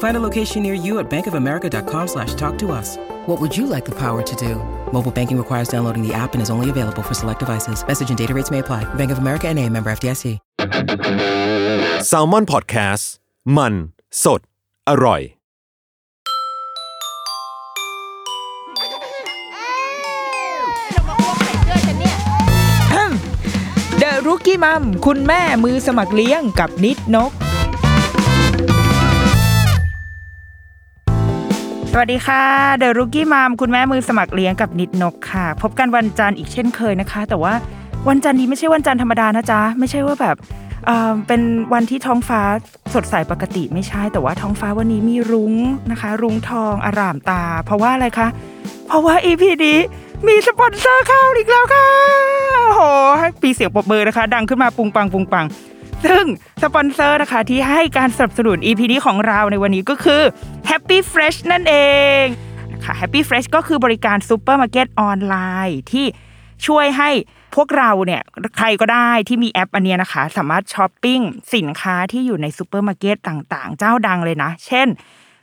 Find a location near you at bankofamerica.com slash talk to us. What would you like the power to do? Mobile banking requires downloading the app and is only available for select devices. Message and data rates may apply. Bank of America and a member FDIC. s a l ม o n PODCAST มัน สด อร่อย เดอะรุกี้มัมคุณแม่มือสมัครเลี้ยงกับนิดนก สวัสดีค่ะเดอะรุกี้มัมคุณแม่มือสมัครเลี้ยงกับนิดนกค่ะ พบกันวันจันทร์อีกเช่นเคยนะคะ แต่ว่าวันจันทร์นี้ไม่ใช่วันจันทร์ธรรมดานะจ๊ะ ไม่ใช่ว่าแบบเเป็นวันที่ท้องฟ้าสดใสปกติไม่ใช่ แต่ว่าท้องฟ้าวันนี้มีรุ้งนะคะ รุ้งทองอร่ามตา เพราะว่าอะไรคะ เพราะว่า EP นี้มีสปอนเซอร์เข้าอีกแล้วค่ะโหให้ปีเสียงปรบมือนะคะ ดังขึ้นมาปุงปังปุงปัง ซึ่งสปอนเซอร์นะคะที่ให้การสนับสนุน EP นี้ของเราในวันนี้ก็คือ Happy Fresh นั่นเองนะคะ Happy Fresh ก็คือบริการซูเปอร์มาร์เก็ตออนไลน์ที่ช่วยให้พวกเราเนี่ยใครก็ได้ที่มีแอปอันนี้นะคะ สามารถช้อปปิ้งสินค้าที่อยู่ในซูเปอร์มาร์เก็ตต่างๆ เจ้าดังเลยนะ เช่น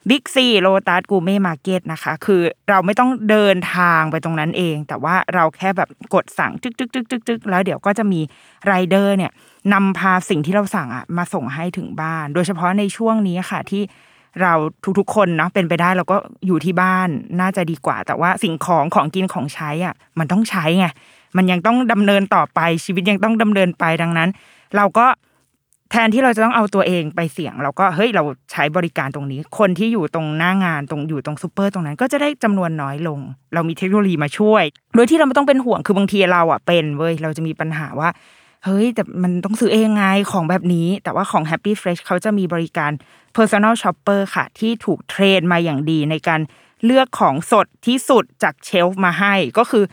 บิ๊กซีโลตัสกูเม่มาร์เก็ตนะคะ คือเราไม่ต้องเดินทางไปตรงนั้นเอง แต่ว่าเราแค่แบบกดสั่งจึกจึกจึกจึกจึกแล้วเดี๋ยวก็จะมีไรเดอร์เนี่ย นำพาสิ่งที่เราสั่งอะมาส่งให้ถึงบ้าน โดยเฉพาะในช่วงนี้ค่ะที่เราทุกๆคนเนาะเป็นไปได้เราก็อยู่ที่บ้านน่าจะดีกว่า แต่ว่าสิ่งของของกินของใช้อะมันต้องใช้ไงมันยังต้องดำเนินต่อไปชีวิตยังต้องดำเนินไปดังนั้น เราก็แทนที่เราจะต้องเอาตัวเองไปเสี่ยง เราก็เฮ้ยเราใช้บริการตรงนี้ คนที่อยู่ตรงหน้างานตรงอยู่ตรงซูเปอร์ตรงนั้น ก็จะได้จำนวนน้อยลง เรามีเทคโนโลยีมาช่วย โดยที่เราไม่ต้องเป็นห่วงคือบางทีเราอะเป็นเว้ยเราจะมีปัญหาว่า เฮ้ย แต่มันต้องซื้อเองไงของแบบนี้ แต่ว่าของ Happy Fresh เขาจะมีบริการ Personal Shopper ค่ะ ที่ถูกเทรนมาอย่างดีในการเลือกของสดที่สุดจากเชลฟ์มาให้ ก็คือ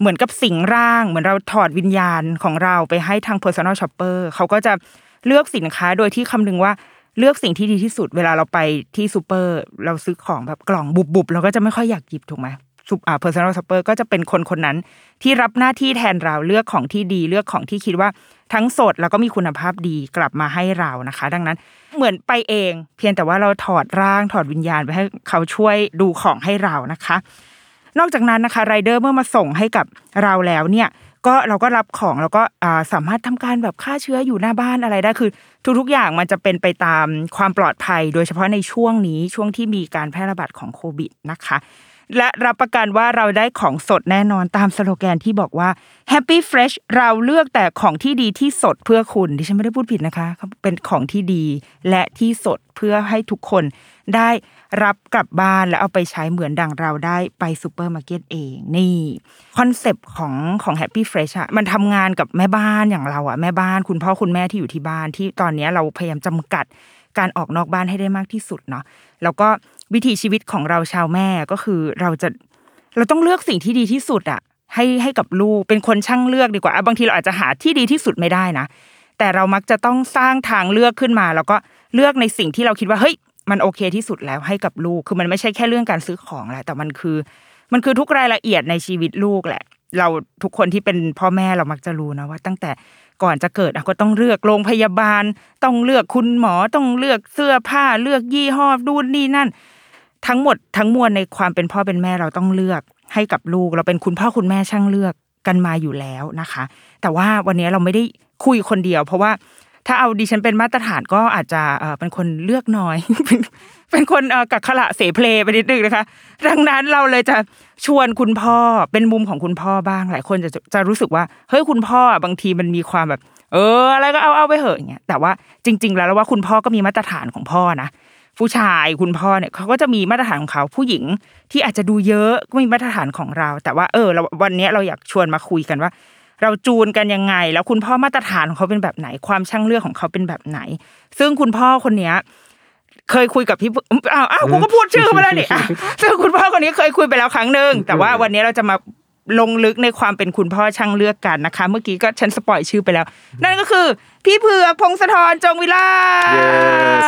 เหมือนกับสิงร่าง เหมือนเราถอดวิญญาณของเราไปให้ทาง Personal Shopper เขาก็จะเลือกสินค้าโดยที่คำนึงว่าเลือกสิ่งที่ดีที่สุดเวลาเราไปที่ซูเปอร์ เราซื้อของแบบกล่องบุบๆเราก็จะไม่ค่อยอยากหยิบถูกไหม ซุปอ่า personal shopper ก็จะเป็นคนคนนั้นที่รับหน้าที่แทนเราเลือกของที่ดีเลือกของที่คิดว่าทั้งสดแล้วก็มีคุณภาพดีกลับมาให้เรานะคะ ดังนั้นเหมือนไปเอง เพียงแต่ว่าเราถอดร่างถอดวิญญาณไปให้เขาช่วยดูของให้เรานะคะ นอกจากนั้นนะคะไรเดอร์เมื่อมาส่งให้กับเราแล้วเนี่ยก็เราก็รับของแล้วก็สามารถทำการแบบฆ่าเชื้ออยู่หน้าบ้านอะไรได้คือ ทุก ๆ อย่างมันจะเป็นไปตามความปลอดภัย โดยเฉพาะในช่วงนี้ช่วงที่มีการแพร่ระบาดของโควิดนะคะ และรับประกันว่าเราได้ของสดแน่นอนตามสโลแกนที่บอกว่า Happy Fresh เราเลือกแต่ของที่ดีที่สดเพื่อคุณดิฉันไม่ได้พูดผิดนะคะ เป็นของที่ดีและที่สดเพื่อให้ทุกคนได้รับกลับบ้านแล้วเอาไปใช้เหมือนดังเราได้ไปซูเปอร์มาร์เก็ตเองนี่คอนเซปต์ของของ Happy Fresh อะมันทำงานกับแม่บ้านอย่างเราอะแม่บ้านคุณพ่อคุณแม่ที่อยู่ที่บ้านที่ตอนนี้เราพยายามจำกัดการออกนอกบ้านให้ได้มากที่สุดเนาะแล้วก็ วิถีชีวิตของเราชาวแม่ก็คือเราจะเราต้องเลือกสิ่งที่ดีที่สุดอะให้ให้กับลูกเป็นคนช่างเลือกดีกว่าบางทีเราอาจจะหาที่ดีที่สุดไม่ได้นะแต่เรามักจะต้องสร้างทางเลือกขึ้นมา แล้วก็เลือกในสิ่งที่เราคิดว่าเฮ้ยมันโอเคที่สุดแล้วให้กับลูก คือมันไม่ใช่แค่เรื่องการซื้อของแหละแต่มันคือ มันคือทุกรายละเอียดในชีวิตลูกแหละ เราทุกคนที่เป็นพ่อแม่เรามักจะรู้นะว่า ตั้งแต่ก่อนจะเกิดก็ต้องเลือกโรงพยาบาล ต้องเลือกคุณหมอต้องเลือกเสื้อผ้าเลือกยี่ห้อดูนนี่นั่น ทั้งหมดทั้งมวลในความเป็นพ่อเป็นแม่เราต้องเลือกให้กับลูก เราเป็นคุณพ่อคุณแม่ช่างเลือกกันมาอยู่แล้วนะคะ แต่ว่าวันนี้เราไม่ได้คุยคนเดียว เพราะว่าถ้าเอาดิฉันเป็นมาตรฐานก็อาจจะเป็นคนเลือกน้อย เป็นคนกักขระเสเพลไปนิดนึงนะคะดังนั้นเราเลยจะชวนคุณพ่อเป็นมุมของคุณพ่อบ้างหลายคนจะจะรู้สึกว่าเฮ้ยคุณพ่อบางทีมันมีความแบบ เอออะไรก็เอาเอาไปเหอะอย่างเงี้ยแต่ว่าจริง ๆ แล้วเราว่าคุณพ่อก็มีมาตรฐานของพ่อนะ ผู้ชายคุณพ่อเนี่ยเขาก็จะมีมาตรฐานของเขาผู้หญิงที่อาจจะดูเยอะก็มีมาตรฐานของเรา แต่ว่าเออเราวันเนี้ยเราอยากชวนมาคุยกันว่า เราจูนกันยังไง แล้วคุณพ่อมาตรฐานของเขาเป็นแบบไหน ความช่างเลือกของเขาเป็นแบบไหน ซึ่งคุณพ่อคนเนี้ยเคยคุยกับพี่อ้าวอ้าวกูก็พูดชื่อมาแล้วนี่อะซึ่งคุณพ่อคนนี้เคยคุยไปแล้วครั้งหนึ่งแต่ว่าวันนี้เราจะมา ลงลึกในความเป็นคุณพ่อช่างเลือกกันนะคะ เมื่อกี้ก็ฉันสปอยชื่อไปแล้ว นั่นก็คือ พี่เผือกพงศธรจงวิลาศเย้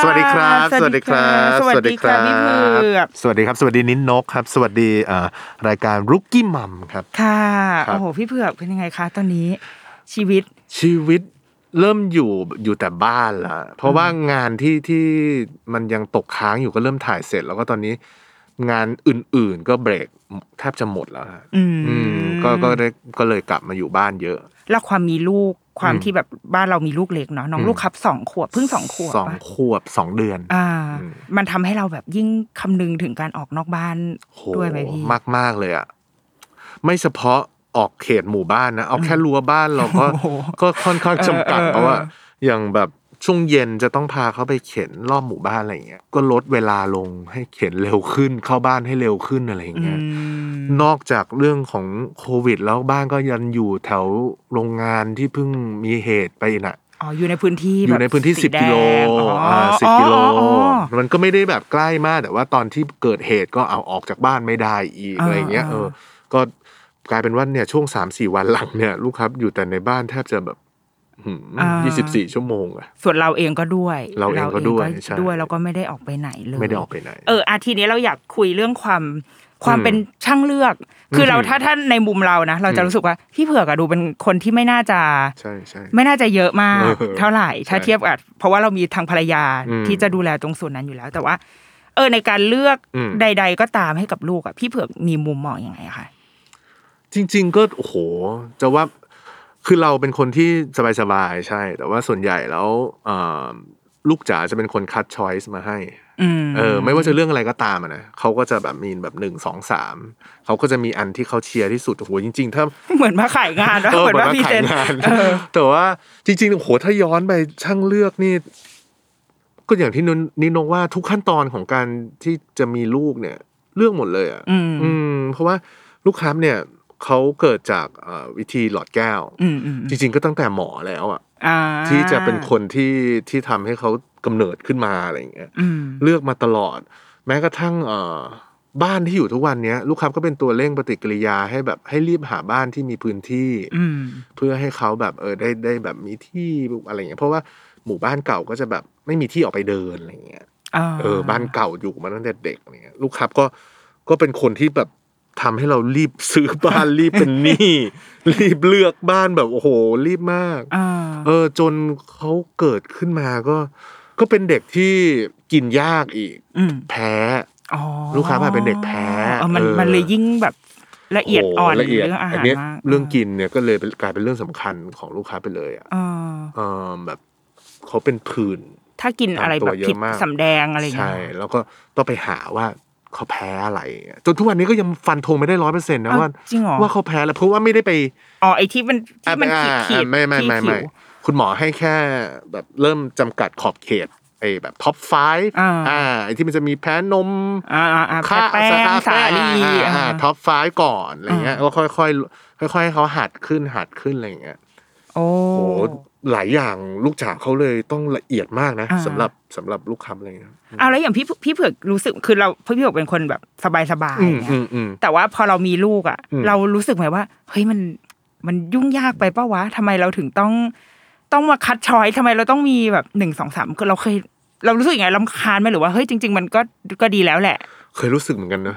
สวัสดีครับ สวัสดีครับ สวัสดีครับพี่เผือกสวัสดีครับ สวัสดีนิ้นนกครับ สวัสดีอ่ารายการรุกกี้มัมครับ ค่ะครับโอ้โหพี่เผือกเป็นยังไงคะตอนนี้ ชีวิตชีวิตเริ่มอยู่อยู่แต่บ้านละเพราะว่างานที่ที่มันยังตกค้างอยู่ก็เริ่มถ่ายเสร็จแล้วก็ตอนนี้ งานอื่นๆ ก็เบรกแทบจะหมดแล้วฮะอืมอืมก็ก็ได้ก็เลยกลับมาอยู่บ้านเยอะ แล้วความมีลูกความอืมที่แบบบ้านเรามีลูกเล็กเนาะน้องอืมลูกครับสองขวบเพิ่งสองขวบสองปะขวบสองเดือน อ่าอืมมันทำให้เราแบบยิ่งคำนึงถึงการออกนอกบ้านโหด้วยไหมพี่มากมากๆเลยอะไม่เฉพาะออกเขตหมู่บ้านนะเอาแค่รั้วบ้านเราก็โอ้โหก็ค่อนข้างจำกัดเออเออเพราะว่าเอออย่างแบบ ช่วงเย็นจะต้องพาเขาไปเข็นรอบหมู่บ้านอะไรอย่างเงี้ยก็ลดเวลาลงให้เข็นเร็วขึ้นเข้าบ้านให้เร็วขึ้นอะไรอย่างอืเงี้ยมนอกจากเรื่องของโควิด แล้วบ้านก็ยันอยู่แถวโรงงานที่เพิ่งมีเหตุไปน่ะอ๋ออยู่ในพื้นที่อยู่ในพื้นที่แบบสิบกิโลแดงอ๋ออ่อ่าสิบอ๋อกิโลอ๋อมันก็ไม่ได้แบบใกล้มากแต่ว่าตอนที่เกิดเหตุก็เอาออกจากบ้านไม่ได้อีกอ่าอะไรเงี้ยอ่าเออ ก็กลายเป็นว่าเนี่ยช่วงสามสี่วันหลังเนี่ยลูกครับอยู่แต่ในบ้านแทบจะแบบ ยี่สิบสี่ชั่วโมงอะส่วนเราเองก็ด้วย เราเองก็ด้วยใช่ด้วยแล้วก็ไม่ได้ออกไปไหนเลย ไม่ได้ออกไปไหน เอออาทีนี้เราอยากคุยเรื่องความความอืมเป็นช่างเลือก คือเราอืมถ้าท่านในมุมเรานะ เราจะอืมรู้สึกว่าพี่เผือกอะดูเป็นคนที่ไม่น่าจะใช่ใช่ไม่น่าจะเยอะมากเออเท่าไหร่ถ้าใช่เทียบกับเพราะว่าเรามีทางภรรยาอืมที่จะดูแลตรงส่วนนั้นอยู่แล้ว แต่ว่า เออในการเลือกอืมใด ๆ ก็ตามให้กับลูกอะพี่เผือกมีมุมมองยังไงอะคะจริง ๆ ก็โอ้โหจะว่า คือเราเป็นคนที่สบายๆใช่ แต่ว่าส่วนใหญ่แล้วเอ่อลูกจ๋าจะเป็นคนคัด choice มาให้อืมเออไม่ว่าจะเรื่องอะไรก็ตามอะนะเขาก็จะแบบมีแบบหนึ่งสองสามเขาก็จะมีอันที่เขาเชียร์ที่สุดโอ้โหจริง ๆ ถ้าเหมือนมาขายงานว่าเออเหมือนว่าเหมืพรีอนมาเซขายงานเออแต่ว่าจริงๆโอ้โหถ้าย้อนไปช่างเลือกนี่ ก็อย่างที่นนนิโนว่าทุกขั้นตอนของการที่จะมีลูกเนี่ย เลือกหมดเลยอะอืมอืมเพราะว่าลูกค้าเนี่ย เขาเกิดจากเอ่อวิธีหลอดแก้วอืมอืมจริงๆก็ตั้งแต่หมอแล้วอะอ่าที่จะเป็นคนที่ที่ทำให้เขากำเนิดขึ้นมาอะไรอย่างเงี้ยอืมเลือกมาตลอด แม้กระทั่งเอ่อบ้านที่อยู่ทุกวันเนี้ยลูกค้าก็เป็นตัวเร่งปฏิกิริยาให้แบบให้รีบหาบ้านที่มีพื้นที่อืมเพื่อให้เขาแบบเออได้ได้แบบมีที่อะไรอย่างเงี้ยเพราะว่าหมู่บ้านเก่าก็จะแบบไม่มีที่ออกไปเดินอะไรอย่างเงี้ยอ่าเออบ้านเก่าอยู่มาตั้งแต่เด็กอะไรเงี้ยลูกค้าก็ก็เป็นคนที่แบบ ทำให้เรารีบซื้อบ้านรีบเป็นหนี้รีบเลือกบ้านแบบโอ้โห รีบมากอ่าเออ จนเขาเกิดขึ้นมาก็ ก็เป็นเด็กที่กินยากอีกอืมแพ้อ๋อลูกค้ามาเป็นเด็กแพ้เออมันเออมันเลยยิ่งแบบละเอียดอ่อนโละเอียดเรื่องอาหารนเนี้ยมากเรื่องกินเนี่ยก็เลยเป็นกลายเป็นเรื่องสำคัญของลูกค้าไปเลยอะเออเออแบบเขาเป็นผื่นถ้ากินอะไรตามตัวแบบเยอะผิดมากสำแดงอะไรอย่างเงี้ใช่ยแล้วก็ต้องไปหาว่า เขาแพ้อะไรอะจนทุกวันนี้ก็ยังฟันธงไม่ได้ร้อยเปอร์เซ็นต์นะอ้าวว่าจริงเหรอว่าเขาแพ้แล้วเพราะว่าไม่ได้ไปอ๋อไอที่มันที่มันอะขีดอะขีดไม่ไม่ไม่ที่ไม่ผิวคุณหมอให้แค่แบบเริ่มจำกัดขอบเขตไอ้แบบ top five อ่าอ่าไอ้ที่มันจะมีแพ้นมอ่าอ่าอ่าค่าแป้งสาลีอ่าอ่า top five ก่อนอะไรเงี้ยอ่าก็ค่อยค่อยค่อยค่อยๆให้เขาหัดขึ้นหัดขึ้นอะไรเงี้ยโอ้โอ้ หลายอย่างลูกจ๋าเขาเลยต้องละเอียดมากนะอ่าสำหรับสำหรับลูกค้าอะไรเงี้ยเอาแล้วอย่างพี่พี่เผือกรู้สึกคือเราพี่เผือกเป็นคนแบบสบายสบายอืมเงี้อืยมอืมแต่ว่าพอเรามีลูกอะอืมเรารู้สึกไหมว่าเฮ้ยมันมันยุ่งยากไปปะวะทำไมเราถึงต้อง ต้องมาคัดช้อยทำไมเราต้องมีแบบหนึ่งสองสามคือเราเคย เรารู้สึกยังไงลำคาญไหมหรือว่าเฮ้ยจริง ๆ มันก็ก็ดีแล้วแหละ เคยรู้สึกเหมือนกันนะ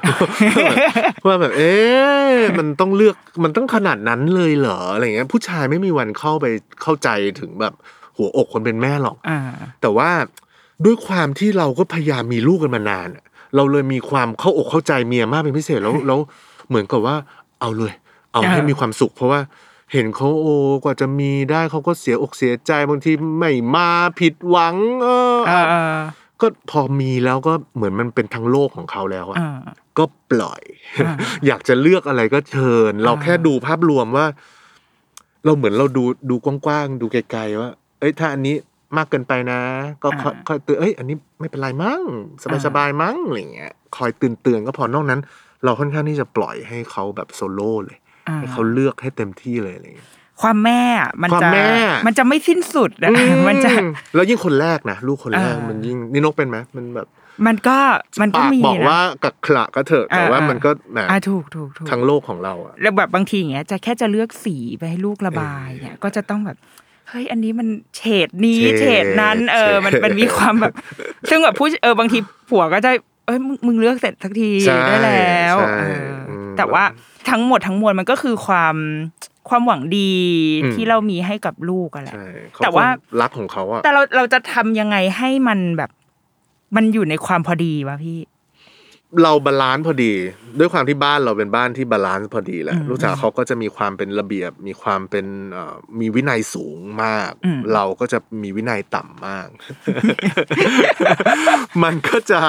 ว่าแบบเอ๊ะมันต้องเลือกมันต้องขนาดนั้นเลยเหรออะไรเงี้ยผู้ชายไม่มีวันเข้าไปเข้าใจถึงแบบหัวอกคนเป็นแม่หรอกอ่าแต่ว่าด้วยความที่เราก็พยายามมีลูกกันมานานอะเราเลยมีความเข้าอกเข้าใจเมียมากเป็นพิเศษแล้วแล้วเหมือนกับว่า เอาเลย เอาให้อ่ามีมีความสุข เพราะว่า เห็นเขาโอกว่าจะมีได้เขาก็เสียอกเสียใจบางทีไม่มาผิดหวัง เออออ่าอ่าก็พอมีแล้วก็เหมือนมันเป็นทั้งโลกของเขาแล้วอะอ่าก็ปล่อยอ่าอยากจะเลือกอะไรก็เชิญ เราอ่าแค่ดูภาพรวมว่า เราเหมือนเราดูดูกว้างๆดูไกลๆว่า เอ้ยถ้าอันนี้มากเกินไปนะ ก็ค่อยอ่าค่อยเตือนเอ้ย อันนี้ไม่เป็นไรมั้งสบายๆมั้งอะไรเงี้ยคอยเตือนเตือนๆก็พอนอกนั้น เราค่อนข้างที่จะปล่อยให้เขาแบบโซโล่เลยอ่า ให้เขาเลือกให้เต็มที่เลยอะไรเงี้ยความแม่อะมันความจะแม่มันจะไม่สิ้นสุดอะมันจะอืแล้วยิ่งคนแรกนะลูกคนแรกอ่ามัมันยิ่งนี่นกเป็นไหมมันแบบ มันก็มันก็ปากมีบอกนะว่ากักขระก็เถอะแต่อ่าว่าอ่ามัมันก็แหมอะถูกถูกถูกทั้งโลกของเราอะแล้วแบบบางทีอย่างเงี้ยจะแค่จะเลือกสีไปให้ลูกระบายเออเนี่ยก็จะต้องแบบเฮ้ยอันนี้มันเฉดนี้เฉดเฉดนั้นเออมันเฉดมันมีความแบบ ซึ่งแบบผู้เออบางทีผัวก็จะเอ้ยมึงมึงเลือกเสร็จสักทีใช่ได้แล้วใช่เอออม แต่ว่าทั้งหมดทั้งมวลมันก็คือความความหวังดีอืมที่เรามีให้กับลูกอะแหละใช่เขแต่ว่าคงรักของเขาอะแต่เราเราจะทำยังไงให้มันแบบ มันอยู่ในความพอดีวะพี่ เรา balance พอดี ด้วยความที่บ้านเราเป็นบ้านที่ balance พอดีแหละอืมลูกสาวเขาก็จะมีความเป็นระเบียบ มีความเป็นเอ่อมีวินัยสูงมากอืมเราก็จะมีวินัยต่ำมาก มันก็จะ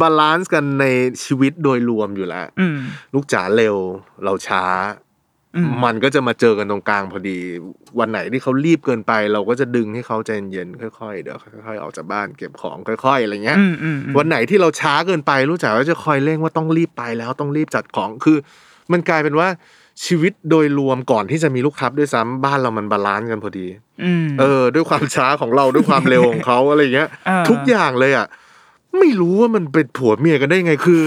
บาลานซ์กันในชีวิตโดยรวมอยู่แล้วอืมลูกจ๋าเร็วเราช้าอื มมันก็จะมาเจอกันตรงกลางพอดี วันไหนที่เขารีบเกินไป เราก็จะดึงให้เขาใจเย็นๆค่อยๆเดี๋ยวค่อยๆออกจากบ้านเก็บของค่อยๆอะไรเงี้ยอืมอืมอืมวันไหนที่เราช้าเกินไป รู้จักว่าจะคอยเร่งว่าต้องรีบไปแล้วต้องรีบจัดของคือ มันกลายเป็นว่าชีวิตโดยรวมก่อนที่จะมีลูกค้าด้วยซ้ำบ้านเรามัน balance กันพอดีอืมเออ ด้วยความช้าของเราด้วยความเร็วของเขาอะไรเงี้ยเออทุกอย่างเลยอะไม่รู้ว่ามันเป็นผัวเมียกันได้ยังไงคือ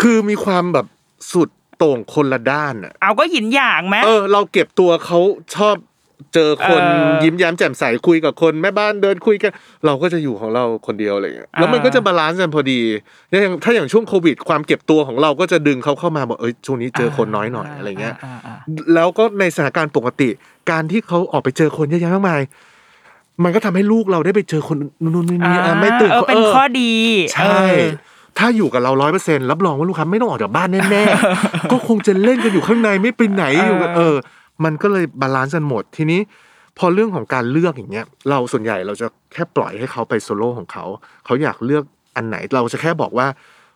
คือมีความแบบสุด โต่งคนละด้านอะเอาก็หยินหยางไหมเออ เราเก็บตัวเขาชอบเจอคนเออยิ้มแย้มแจ่มใสคุยกับคนแม่บ้านเดินคุยกัน เราก็จะอยู่ของเราคนเดียวอะไรเงี้ยแล้วมันอ่าก็จะ balance กันพอดีแล้วอย่างถ้าอย่างช่วงโควิด ความเก็บตัวของเราก็จะดึงเขาเข้ามาบอกเอ้ยช่วงนี้เจอคนน้อยหน่อยอะไรเงี้ยาอ่าแล้วก็ในสถานการณ์ปกติ การที่เขาออกไปเจอคนเยอะแยะมากมายมันก็ทำให้ลูกเราได้ไปเจอคนนู่นนี่นี่อะไม่ตื่นเออเป็นข้อดี ใช่ ถ้าอยู่กับเราร้อยเปอร์เซ็นรับรองว่าลูกค้าไม่ต้องออกจากบ้านแน่ๆ ก็คงจะเล่นกันอยู่ข้างในไม่ไปไหนอยู่กันเออ มันก็เลย balance กันหมดทีนี้ พอเรื่องของการเลือกอย่างเงี้ย เราส่วนใหญ่เราจะแค่ปล่อยให้เขาไปโซโล่ของเขา เขาอยากเลือกอันไหนเราจะแค่บอกว่า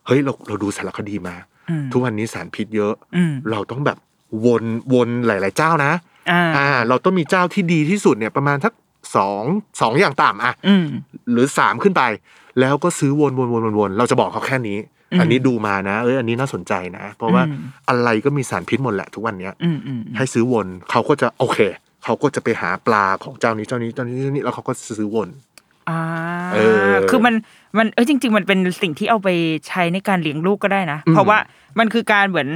เฮ้ยเราเราดูสารคดีมาอืมทุกวันนี้สารพิษเยอะอืมเราต้องแบบวนวนหลาย ๆ เจ้านะอ่าอ่า เราต้องมีเจ้าที่ดีที่สุดเนี่ยประมาณทักสองสองอย่างต่ำอะอืมหรือสามขึ้นไป แล้วก็ซื้อวนวนวนวนวนเราจะบอกเขาแค่นี้อืมอันนี้ดูมานะ เอ้ยอันนี้น่าสนใจนะ เพราะว่าอืมอะไรก็มีสารพิษหมดแหละทุกวันเนี้ยอืมอืมให้ซื้อวนเขาก็จะโอเคเขาก็จะไปหาปลาของเจ้านี้เจ้านี้เจ้านี้เจ้านี้แล้วเขาก็ซื้อวนอ่าเออคือมันมันเออจริง ๆ มันเป็นสิ่งที่เอาไปใช้ในการเลี้ยงลูกก็ได้นะอืมเพราะว่ามันคือการเหมือน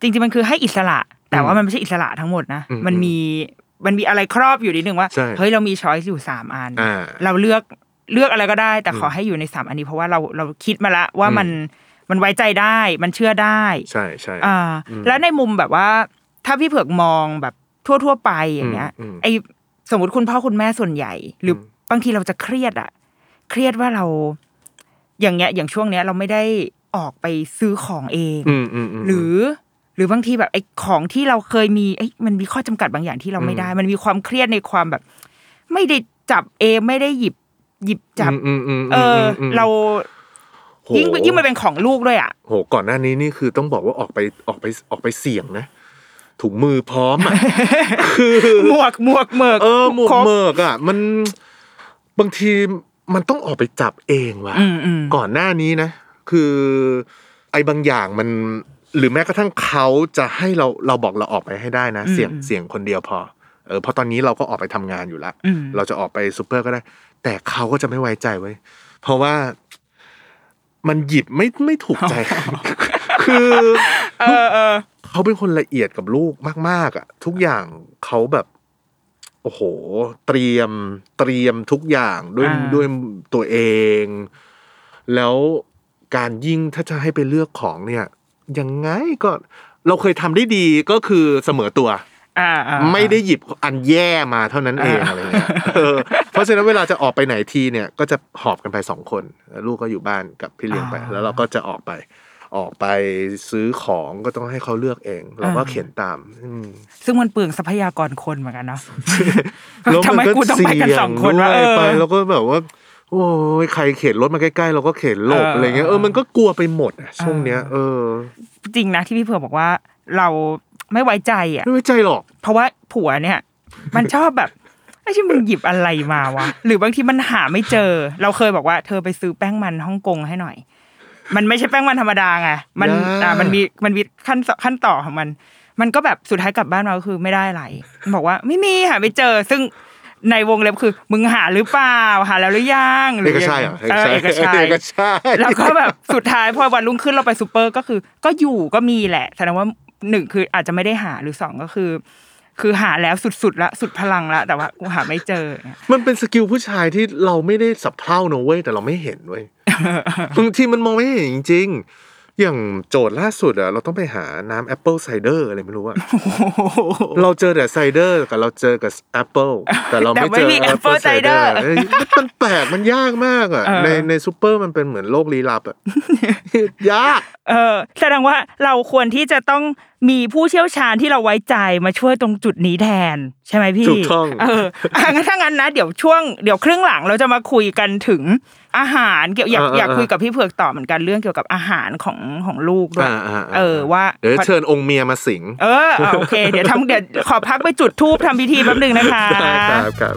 จริง ๆ มันคือให้อิสระ แต่ว่าอืมมันไม่ใช่อิสระทั้งหมดนะอืมมันมีมันมีอะไรครอบอยู่นิดนึงว่าใช่เฮ้ยเรามีช้อยส์อยู่สามอันอ่าเราเลือก เลือกอะไรก็ได้ แต่อืมขอให้อยู่ในสามอันนี้เพราะว่าเราเราคิดมาละว่าอืมมันมันไว้ใจได้มันเชื่อได้ ใช่ใช่อ่าอืมแล้วในมุมแบบว่า ถ้าพี่เผือกมองแบบทั่ว ๆ ไปอย่างเงี้ยอืมอืมไอสมมติคุณพ่อคุณแม่ส่วนใหญ่ หรืออมบางทีเราจะเครียดอะเครียดว่าเรา อย่างเงี้ย อย่างช่วงเนี้ย เราไม่ได้ออกไปซื้อของเองอืมอืมอืมหรือ หรือบางทีแบบไอ้ของที่เราเคยมีเอ้ยมันมีข้อจำกัดบางอย่างที่เราไม่ได้ มันมีความเครียดในความแบบ ไม่ได้จับเองไม่ได้หยิบ หยิบจับอืมอืมมเอออมเราโหยิ่งยิ่งมันเป็นของลูกด้วยอะโหก่อนหน้านี้นี่คือต้องบอกว่าออกไปออกไปออกไปเสี่ยงนะถุงมือพร้อมอะคือหมวกหมวกเหมือกเออหมวกครบเมิกอะ มันบางทีมันต้องออกไปจับเองว่ะอืมอืมก่อนหน้านี้นะ คือไอ้บางอย่างมัน หรือแม้กระทั่งเขาจะให้เราเราบอกเราออกไปให้ได้นะอืมเสี่ยงอืมเสี่ยงคนเดียวพอเออเพราะตอนนี้เราก็ออกไปทำงานอยู่แล้วอืมเราจะออกไปซูเปอร์ก็ได้ แต่เขาก็จะไม่ไว้ใจไว้ยเพราะว่ามันหยิบไม่ไม่ถูกใจ คือเออเออเขาเป็นคนละเอียดกับลูกมาก ๆ อะ ทุกอย่างเขาแบบโอ้โห เตรียมเตรียมทุกอย่างด้วยอ่าด้วยตัวเอง แล้วการยิ่งถ้าจะให้ไปเลือกของเนี่ย ยังไงก็เราเคยทำได้ดีก็คือเสมอตัวอ่าอ่า ไม่ได้หยิบอันแย่มาเท่านั้นเองอ่าอะไรเงี้ยเออเพราะฉะนั้นเวลาจะออกไปไหนทีเนี่ยก็จะหอบกันไปสองคนแล้วลูกก็อยู่บ้านกับพี่เลี้ยงไป แล้วเราก็จะออกไป ออกไปซื้อของก็ต้องให้เขาเลือกเอง เราก็เขียนตามอืมซึ่งมันเปลืองทรัพยากรคนเหมือนกันเนาะแล้วทำไมกูต้องไปกันสองคนวะเสี่ยงด้วยเออไปแล้วก็แบบว่าโอ้ยใครเข็นรถมาใกล้ๆเราก็เข็นหลบเออออะไรเงี้ยเออมันก็กลัวไปหมดอะช่วงเนี้ยเออ จริงนะที่พี่เผือกบอกว่าเรา ไม่ไว้ใจอะไม่ไว้ใจหรอก เพราะว่าผัวเนี่ย มันชอบแบบไอ้ที่มึงหยิบอะไรมาวะหรือบางทีมันหาไม่เจอ เราเคยบอกว่าเธอไปซื้อแป้งมันฮ่องกงให้หน่อย มันไม่ใช่แป้งมันธรรมดาไงมันอ่าอ่ามันมีมันมีขั้นขั้นต่อของมัน มันก็แบบสุดท้ายกลับบ้านมาก็คือไม่ได้อะไรมันบอกว่าไม่มีหาไม่เจอ ซึ่งในวงเล็บคือ มึงหาหรือเปล่าหาแล้วหรือยังหรืเอกยังชัยเหรอเออเอกชัยเอกชัยแล้วก็แบบสุดท้ายพอวันรุ่งขึ้นเราไปซูเปอร์ก็คือ ก็อยู่ก็มีแหละแสดงว่า หนึ่งคืออาจจะไม่ได้หาหรือสองก็คือ คือหาแล้วสุดๆละสุดพลังละแต่ว่ากูหาไม่เจอ มันเป็น skill ผู้ชายที่เราไม่ได้สะเพร่านะเว้ยแต่เราไม่เห็นเว้ยบางทีมันมองไม่เห็นจริงๆ อย่างโจทย์ล่าสุดอะเราต้องไปหาน้ำ apple cider อะไรไม่รู้อะเราเจอแต่ cider กับเราเจอกับแอปเปิลแต่เราไม่แต่ไม่เจอมีแอปเปิล apple ไซเดอ cider ร์มันแปลกมันยากมากอะเออในในซูเปอร์มันเป็นเหมือนโลกลี้ลับอะยากเออแสดงว่าเราควรที่จะต้องมีผู้เชี่ยวชาญที่เราไว้ใจมาช่วยตรงจุดนี้แทน ใช่ไหมพี่ถูกต้องเอออะงั้นถ้างั้นนะเดี๋ยวช่วงเดี๋ยวครึ่งหลังเราจะมาคุยกันถึง อาหารเกี่ยวอยากเออเอออยากคุยกับพี่เผือกต่อเหมือนกันเรื่องเกี่ยวกับอาหารของของลูกด้วยอ่าอ่าอ่าเออว่าเดี๋ยวเชิญองค์เมียมาสิง เอออะโอเค เดี๋ยวทำเดี๋ยวขอพักไปจุดทูบทำพิธีแป๊บหนึงนะคะได้ครับครับ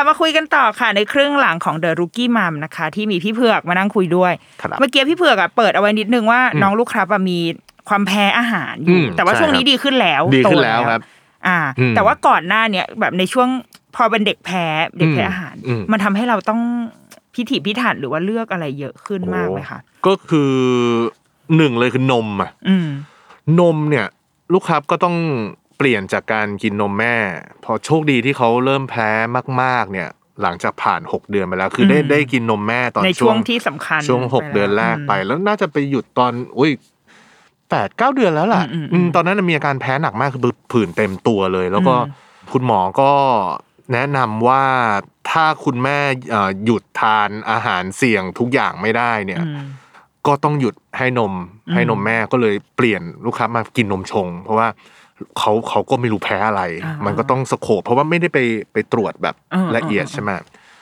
ลับมาคุยกันต่อค่ะในครึ่งหลังของ The Rookie Mom นะคะ ที่มีพี่เผือกมานั่งคุยด้วยครับเมื่อกี้พี่เผือกอะเปิดเอาไว้นิดนึงว่าน้องลูกครับอะมีความแพ้อาหารออืยู่มแต่ว่าใช่ช่วงนี้ครับดีขึ้นแล้วดีขึ้นโตแล้วครับ อ่าอืมแต่ว่าก่อนหน้าเนี้ยแบบในช่วงพอเป็นเด็กแพ้เด็กแพ้อืมอาหารอืมมันทำให้เราต้องพิถีพิถันหรือว่าเลือกอะไรเยอะขึ้นมากไหมคะก็คือหนึ่งเลยคือนมอะอืมนมเนี่ย ลูกครับก็ต้อง เปลี่ยนจากการกินนมแม่ พอโชคดีที่เขาเริ่มแพ้มาก ๆ เนี่ย หลังจากผ่าน 6 เดือนไปแล้ว คือได้อืม ได้กินนมแม่ตอนในช่วงที่สำคัญช่วงหกไปแล้วเดือนแรกไปอืมแล้วน่าจะไปหยุดตอนอุ้ยแปดเก้าเดือนแล้วล่ะอืมอืมอืมตอนนั้นนะมีอาการแพ้หนักมากคือผื่นเต็มตัวเลย แล้วก็อืม คุณหมอก็แนะนำว่าถ้าคุณแม่เอ่อหยุดทานอาหารเสี่ยงทุกอย่างไม่ได้เนี่ย อืม ก็ต้องหยุดให้นมอืม ให้นมแม่ก็เลยเปลี่ยนลูกค้ามากินนมชง เพราะว่า เขาเขาก็ไม่รู้แพ้อะไรอ่ามัมันก็ต้องสโคปเพราะว่าไม่ได้ไปไปตรวจแบบอ่าละเอียดอ่าใช่ไหม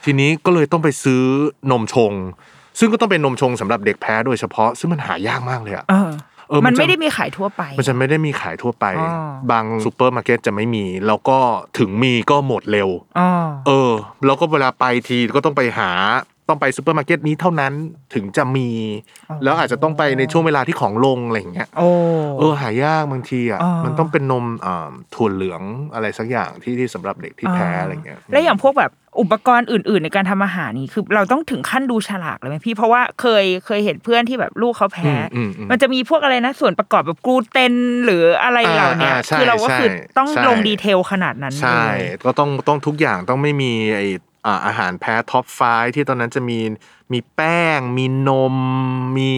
ทีนี้ก็เลยต้องไปซื้อนมชง ซึ่งก็ต้องเป็นนมชงสำหรับเด็กแพ้โดยเฉพาะ ซึ่งมันหายากมากเลยอะเออเออมันจะไม่ได้มีขายทั่วไป มันจะไม่ได้มีขายทั่วไปอ๋อบางซูเปอร์มาร์เก็ตจะไม่มี แล้วก็ถึงมีก็หมดเร็วอ๋อเออ แล้วก็เวลาไปทีก็ต้องไปหา ต้องไปซูเปอร์มาร์เก็ตนี้เท่านั้นถึงจะมีอ๋อแล้วอาจจะต้องไปในช่วงเวลาที่ของลงอะไรอย่างเงี้ยโอ้เออหายากบางทีอะอ๋อมันต้องเป็นนมอ่าถั่วเหลืองอะไรสักอย่างที่ที่สำหรับเด็กที่แพ้อะไรเงี้ยแล้วอย่างพวกแบบอุปกรณ์อื่น ๆ ในการทำอาหารนี่คือเราต้องถึงขั้นดูฉลากเลยไหมพี่เพราะว่าเคยเคยเห็นเพื่อนที่แบบลูกเขาแพ้อืมอืมอืมมันจะมีพวกอะไรนะส่วนประกอบแบบกลูเตนหรืออะไรเหล่าเนี้ยอ่าใช่คือเราก็คือใช่ต้องใช่ลง detail ขนาดนั้นใช่เลยก็ต้องต้องทุกอย่างต้องไม่มีไอ อ่าอาหารแพ้ top five ที่ตอนนั้นจะมีมีแป้ง มีนม มี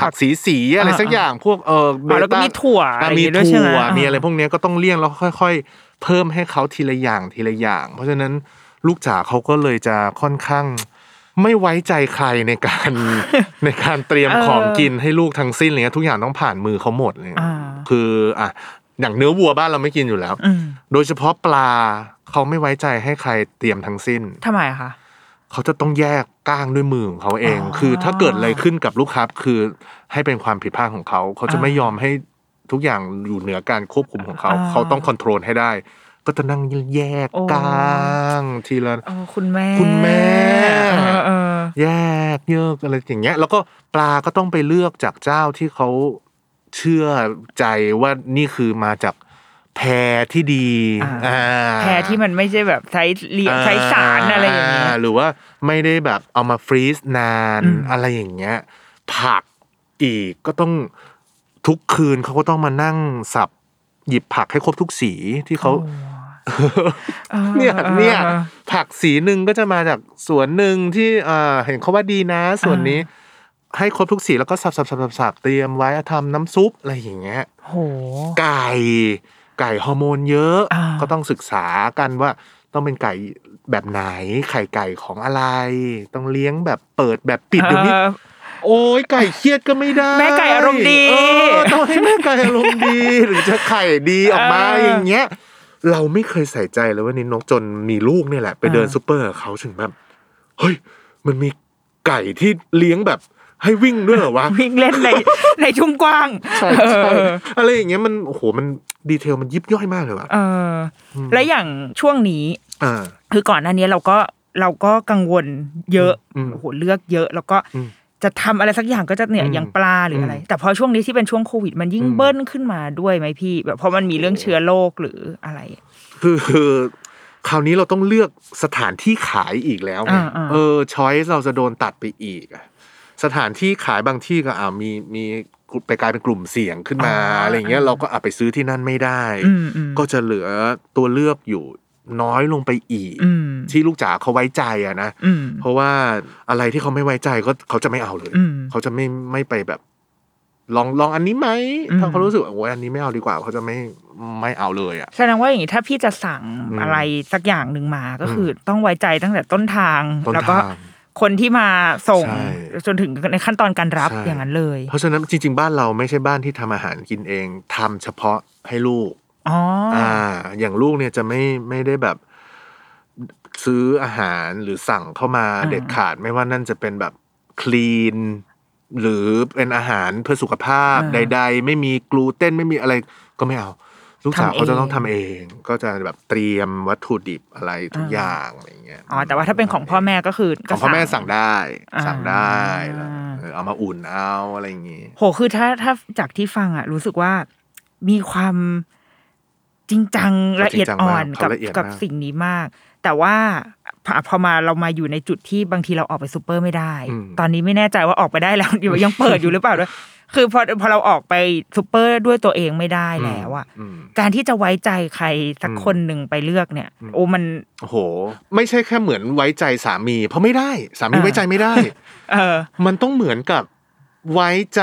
ผักสีสีๆอะไรสักอย่างพวกเอออ๋อแล้วก็มีถั่วอะอะไรมีด้วยใช่ไหมถั่วอ่ามีมีอะไรพวกเนี้ยก็ต้องเลี่ยงแล้วค่อย ๆ เพิ่มให้เขาทีละอย่างทีละอย่าง เพราะฉะนั้นลูกจ๋าเขาก็เลยจะค่อนข้างไม่ไว้ใจใครในการในการเตรียมของกินให้ลูกทั้งสิ้นอะไรเลยทุกอย่างต้องผ่านมือเขาหมดเลยอ่าคืออะ อย่างเนื้อวัวบ้านเราไม่กินอยู่แล้วอืมโดยเฉพาะปลาเขาไม่ไว้ใจให้ใครเตรียมทั้งสิ้นทำไมอะคะเขาจะต้องแยกก้างด้วยมือของเขาเองอ๋อคือถ้าเกิดอะไรขึ้นกับลูกค้าคือให้เป็นความผิดพลาดของเขา เขาจะอ่าไม่ยอมให้ทุกอย่างอยู่เหนือการควบคุมของเขาอ่าเขาต้องคอนโทรลให้ได้ ก็จะนั่งแยกโอ้ก้างทีละอ๋อคุณแม่ คุณแม่เออเออแยกเยกอะไรอย่างเงี้ย แล้วก็ปลาก็ต้องไปเลือกจากเจ้าที่เขา เชื่อใจว่านี่คือมาจากแพรที่ดีอ่าอ่าแพ้ที่มันไม่ใช่แบบใช้เลี้ยงใช้สารอะไรอย่างเงี้ยหรือว่าไม่ได้แบบเอามาฟรีซนานอืมอะไรอย่างเงี้ย ผักอีกก็ต้องทุกคืนเขาก็ต้องมานั่งสับหยิบผักให้ครบทุกสีที่เขาออเนี่ยเนี่ยออผักสีหนึ่งก็จะมาจากสวนหนึ่งที่เอ่อเห็นเขาว่าดีนะส่วนนี้ ให้ครบทุกสีแล้วก็สับสับสับสับสับเตรียมไว้ทำน้ำซุปอะไรอย่างเงี้ยโหไก่ไก่ฮอร์โมนเยอะอ่าก็ต้องศึกษากันว่าต้องเป็นไก่แบบไหน ไข่ไก่ของอะไร ต้องเลี้ยงแบบเปิดแบบปิดเดี๋ยวนี้เออโอ้ยไก่เครียดก็ไม่ได้ แม่ไก่อารมณ์ดีเออต้องให้แม่ไก่อารมณ์ดี หรือจะไข่ดีออกมาเออออย่างเงี้ย เราไม่เคยใส่ใจเลยว่ะนิดนกจนมีลูกเนี่ยแหละ ไปเดินเออซูเปอร์กับเขาถึงแบบเฮ้ยมันมีไก่ที่เลี้ยงแบบ ให้วิ่งด้วยเหรอวะวิ่งเล่นในในทุ่งกว้างใช่ใช่อะไรอย่างเงี้ยมันโอ้โหมัน detail มันยิบย่อยมากเลยว่ะเอออและอย่างช่วงนี้อ่าคือก่อนหน้านี้เราก็เราก็กังวลเยอะอืมโอ้โหเลือกเยอะแล้วก็อืมจะทำอะไรสักอย่างก็จะเนี่ยอืมอย่างปลาหรืออะไรอืมแต่พอช่วงนี้ที่เป็นช่วงโควิด มันยิ่งอืมเบิ้ลขึ้นมาด้วยไหมพี่ แบบเพราะมันมีเรื่องเชื้อโรคหรืออะไร คือคือคราวนี้เราต้องเลือกสถานที่ขายอีกแล้วไงอ่าอ่าเออช้อยเราจะโดนตัดไปอีกอะ สถานที่ขายบางที่ก็อ่ามีมีไปกลายเป็นกลุ่มเสี่ยงขึ้นมาอะไรอย่างเงี้ยเราก็อาไปซื้อที่นั่นไม่ได้อืมอืมก็จะเหลือตัวเลือกอยู่น้อยลงไปอีกอืมที่ลูกจ๋าเขาไว้ใจอะนะอืมเพราะว่าอะไรที่เขาไม่ไว้ใจก็เขาจะไม่เอาเลยอืมเขาจะไม่ไม่ไปแบบ ลองลองอันนี้ไหมอืมถ้าเขารู้สึกว่าโอ้ยอันนี้ไม่เอาดีกว่าเขาจะไม่ไม่เอาเลยอะแสดงว่าอย่างนี้ถ้าพี่จะสั่งอืมอะไรสักอย่างหนึ่งมาก็คือ ต้องไว้ใจตั้งแต่ต้นทางต้นแล้วก็ทาง คนที่มาส่งใช่จนถึงในขั้นตอนการรับใช่อย่างนั้นเลย เพราะฉะนั้นจริง ๆ บ้านเราไม่ใช่บ้านที่ทำอาหารกินเองทำเฉพาะให้ลูกอ๋อออ่า อย่างลูกเนี่ยจะไม่ไม่ได้แบบซื้ออาหารหรือสั่งเข้ามาอ่าเด็ดขาดไม่ว่านั่นจะเป็นแบบคลีนหรือเป็นอาหารเพื่อสุขภาพใด ๆ ไม่มีกลูเตนไม่มีอะไรก็ไม่เอา ลูกสาวเขาจะต้องทำเอง ก็จะแบบเตรียมวัตถุดิบอะไรทุกอย่างอะไรเงี้ยอ๋อแต่ว่าถ้าเป็นของพ่อแม่ก็คือขก็องพ่อแม่สั่งได้อ่าสั่งได้แล้วเออเอามาอุ่นเอาอะไรอย่างงี้โหคือถ้าถ้าจากที่ฟังอะ รู้สึกว่ามีความจริงจังละเอียดอ่อนเขากับละเอียดกับมากสิ่งนี้มาก แต่ว่าพอพอมาเรามาอยู่ในจุดที่บางทีเราออกไปซูเปอร์ไม่ได้อืมตอนนี้ไม่แน่ใจว่าออกไปได้แล้วอยู่ยังเปิดอยู่หรือเปล่าด้วย คือพอพอเราออกไปซูเปอร์ด้วยตัวเองไม่ได้แล้วอะอืมการที่จะไว้ใจใครสักอืมคนหนึ่งไปเลือกเนี่ย โอ้มันโอ้โห ไม่ใช่แค่เหมือนไว้ใจสามี เพราะไม่ได้ สามีอ่าไว้ใจไม่ได้ เออ มันต้องเหมือนกับไว้ใจ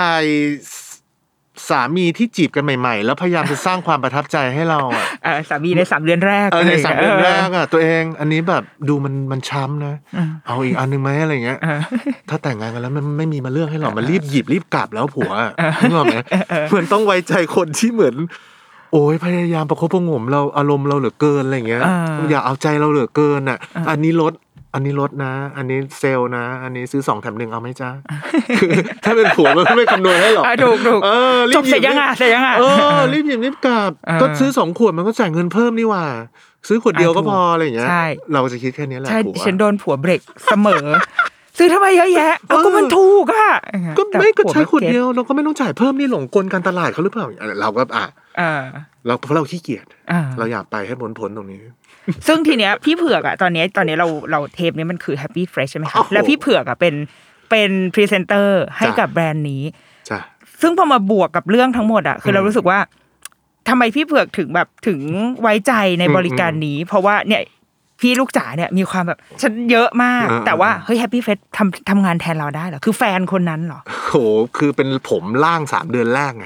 สสามีที่จีบกันใหม่ๆ แล้วพยายามจะสร้างความประทับใจให้เราอะเออสามีในสามเดือนแรกเออในะไรย่งสามงี้ยเดือนแรกอะตัวเองอันนี้แบบดูมันมันช้ำนะอืมเอาอีกอันหนึงไหมอะไรเงี้ยเออถ้าแต่งงานกันแล้วมันไม่มีมาเลือกให้หรอกมันรีบหยิบรีบกลับแล้วผัวนึกออกไหมเหมือนต้องไว้ใจคนที่เหมือน โอ้ยพยายามประคบประหงมเราอารมณ์เราเหลือเกินอะไรเงี้ยอ่าอย่าเอาใจเราเหลือเกินอะ อันนี้ลด อันนี้ลดนะ อันนี้เซลล์นะ อันนี้ซื้อสองแถมหนึ่งเอาไหมจ้าคือถ้าเป็นผัวมันไม่คำนวณให้หรอกอะถูกถูกเออจบเสร็จยังอะเสร็จยังอะเออรีบหยิบรีบกลับเออก็ซื้อสองขวดมันก็จ่ายเงินเพิ่มนี่หว่า ซื้อขวดเดียวก็อะถูกพออะไรอย่างเงี้ยใช่เราจะคิดแค่นี้แหละใช่ผัวฉันโดนผัวเบรกเสมอซื้อทำไมเยอะแยะ เอาก็มันถูกอะ ก็แต่ไม่ก็ผัใช้ขวดก็ตเดียวเราก็ไม่ต้องจ่ายเพิ่มนี่หลงกลการตลาดเขาหรือเปล่า เราก็อะอ่าเราเพราะเราขี้เกียจอ่าเราอยากไปให้พ้นพ้นๆตรงนี้ ซึ่งทีเนี้ยพี่เผือกอะตอนเนี้ยตอนเนี้ยเราเราเทปเนี้ยมันคือ Happy Fresh ใช่ไหมโอ้คะโหแล้วพี่เผือกอะเป็นเป็นพรีเซนเตอร์ให้จ้ะกับแบรนด์นี้จ้ะซึ่งพอมาบวกกับเรื่องทั้งหมดอะคือเราอืมรู้สึกว่าทำไมพี่เผือกถึงแบบถึงไว้ใจในอืมบริการนี้ เพราะว่าเนี่ยพี่ลูกจ๋าเนี่ยมีความแบบฉันเยอะมากอ่าแต่ว่าเฮ้ย Happy Fresh ทำทำงานแทนเราได้เหรอคือแฟนคนนั้นเหรอโหคือเป็นผมล่างสามเดือนแรกไง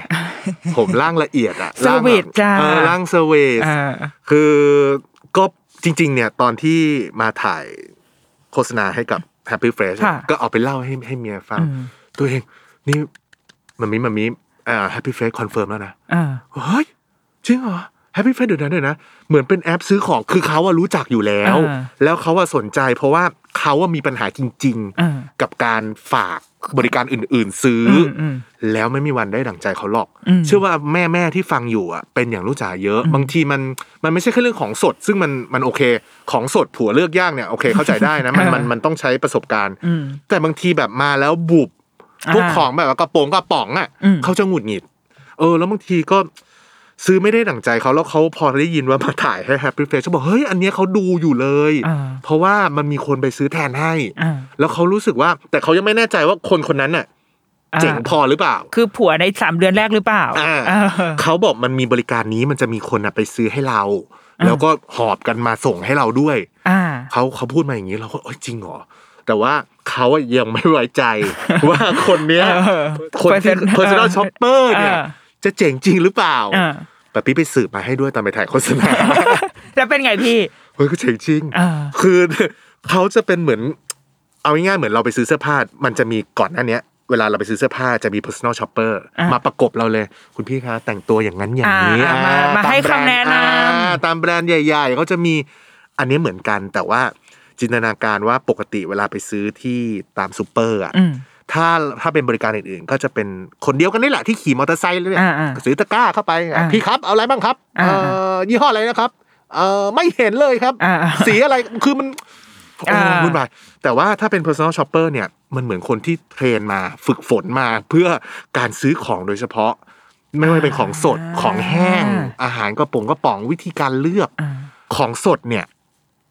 ผมล่างละเอียดอะ service จ้าเออล่าง service อ่าคือ ก็จริง ๆ เนี่ยตอนที่มาถ่ายโฆษณาให้กับ Happy Fresh อะค่ะ ก็เอาไปเล่าให้ให้เมียฟังอืมตัวเอง นี่มันมีมันมีอ่า Happy Fresh confirm แล้วนะ อ่า เฮ้ยจริงเหรอ Happy Fresh เดี๋ยวนะเดี๋ยวนะเหมือนเป็นแอปซื้อของคือเขาอะรู้จักอยู่แล้วอ่าแล้วเขาอะสนใจเพราะว่าเขาอะมีปัญหาจริงอ่าๆกับการฝากบริการอื่น ๆ ซื้ออมอืมแล้วไม่มีวันได้ดั่งใจเขาหรอกอืมเชื่อว่าแม่แม่ๆที่ฟังอยู่อะเป็นอย่างรู้จ๋าเยอะ บางทีมันมันไม่ใช่แค่เรื่องของสด ซึ่งมันมันโอเค ของสดผัวเลือกยากเนี่ยโอเคเข้าใจได้นะมันมันมันต้องใช้ประสบการณ์อืมแต่บางทีแบบมาแล้วบุบอ่าพวกของแบบว่ากระโปรงกระป๋องอะอืมเขาจะหงุดหงิด เออ แล้วบางทีก็ ซื้อไม่ได้ดั่งใจเขาแล้วเขาพอได้ยินว่ามาถ่ายให้ Happy Face เขาบอกเฮ้ยอันเนี้ยเขาดูอยู่เลยอ่าเพราะว่ามันมีคนไปซื้อแทนให้อ่าแล้วเขารู้สึกว่า แต่เขายังไม่แน่ใจว่าคนคนนั้นน่ะอ่าเจ๋งพอหรือเปล่า คือผัวในสามเดือนแรกหรือเปล่าอ่าเออเขาบอกมันมีบริการนี้มันจะมีคนอะไปซื้อให้เรา แล้วก็หอบกันมาส่งให้เราด้วยอ่าเขาเขาพูดมาอย่างนี้เราก็เอ้ยจริงเหรอแต่ว่าเขาอะยังไม่ไว้ใจ ว่าคนเนี้ยเออคนที่ Person- personal เออ shopper เนี่ยเออจะเจ๋งจริงหรือเปล่าอ่า แต่พี่ไปสืบมาให้ด้วยตอนไปถ่ายโฆษณาแล้วเป็นไงพี่เฮ้ยก็เจ๋งจริงอ่าคือเขาจะเป็นเหมือน เอาง่ายๆเหมือนเราไปซื้อเสื้อผ้า มันจะมีก่อนหน้าเนี้ยเวลาเราไปซื้อเสื้อผ้าจะมี personal shopper อะมาประกบเราเลย คุณพี่คะแต่งตัวอย่างนั้นอย่างนี้อ่ามาอ่มาให้ตแบรด์คำแนะนำอ่าตามแบรนด์ใหญ่ ๆเขาจะมีอันนี้เหมือนกันแต่ว่าจินตนาการว่าปกติเวลาไปซื้อที่ตามซูเปอร์อะอืม ถ้าถ้าเป็นบริการอื่นๆ ก็จะเป็นคนเดียวกันนี่แหละที่ขี่มอเตอร์ไซค์เลยเนี่ยอ่าอ่าซื้อตะกร้าเข้าไปอะอ่าพี่ครับเอาอะไรบ้างครับอ่าเอ่อยี่ห้ออะไรนะครับ เอ่อไม่เห็นเลยครับอ่าอ่าสีอะไรคือมันโอ้อ่าวุ่นวายแต่ว่าถ้าเป็น personal shopper เนี่ยมันเหมือนคนที่เทรนมาฝึกฝนมาเพื่อการซื้อของโดยเฉพาะ ไม่ว่าเป็นของสดของแห้ง อาหารกระป๋องกระป๋องวิธีการเลือกอ่าของสดเนี่ย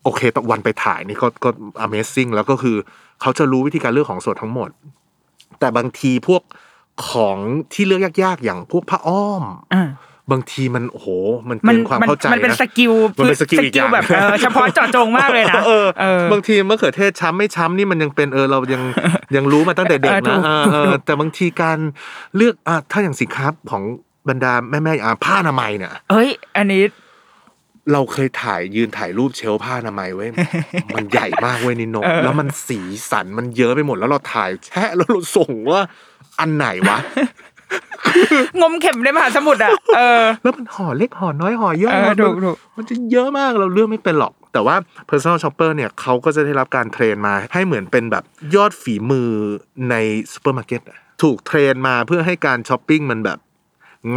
โอเคตอนวันไปถ่ายนี่ก็ก็ amazing แล้วก็คือเขาจะรู้วิธีการเลือกของสดทั้งหมด แต่บางทีพวกของที่เลือกยากๆ อย่างพวกผ้าอ้อมอ่าบางทีมันโอ้โหมันมัเกินความเข้าใจมันเป็นนะ skill มันเป็น skill อีกอย่างแบบเออเฉพาะเจาะจงมากเลยนะเออเออบางทีมะเขือเทศช้ำไม่ช้ำนี่มันยังเป็นเออเรายังยังรู้มาตั้งแต่เด็กเออถูนะเออเออแต่บางทีการเลือกอะถ้าอย่างสินค้าของบรรดาแม่แม่ๆอะผ้าอนามัยเนี่ยเอ้ย อันนี้ เราเคยถ่ายยืนถ่ายรูปเชลฟ์ผ้าอนามัยไว้ยมันใหญ่มากเว้ยนินนกเออแล้วมันสีสันมันเยอะไปหมดแล้วเราถ่ายแชะแล้วเราส่งว่า อันไหนวะงมเข็มในมหาสมุทรอะเออแล้วมันห่อเล็กห่อน้อยห่อย่อยเออมันถูกถูกมันจะเยอะมากเราเลือกไม่เป็นหรอก แต่ว่า personal shopper เนี่ยเขาก็จะได้รับการเทรนมา ให้เหมือนเป็นแบบยอดฝีมือในซูเปอร์มาร์เก็ตอะถูก train มาเพื่อให้การช้อปปิ้งมันแบบ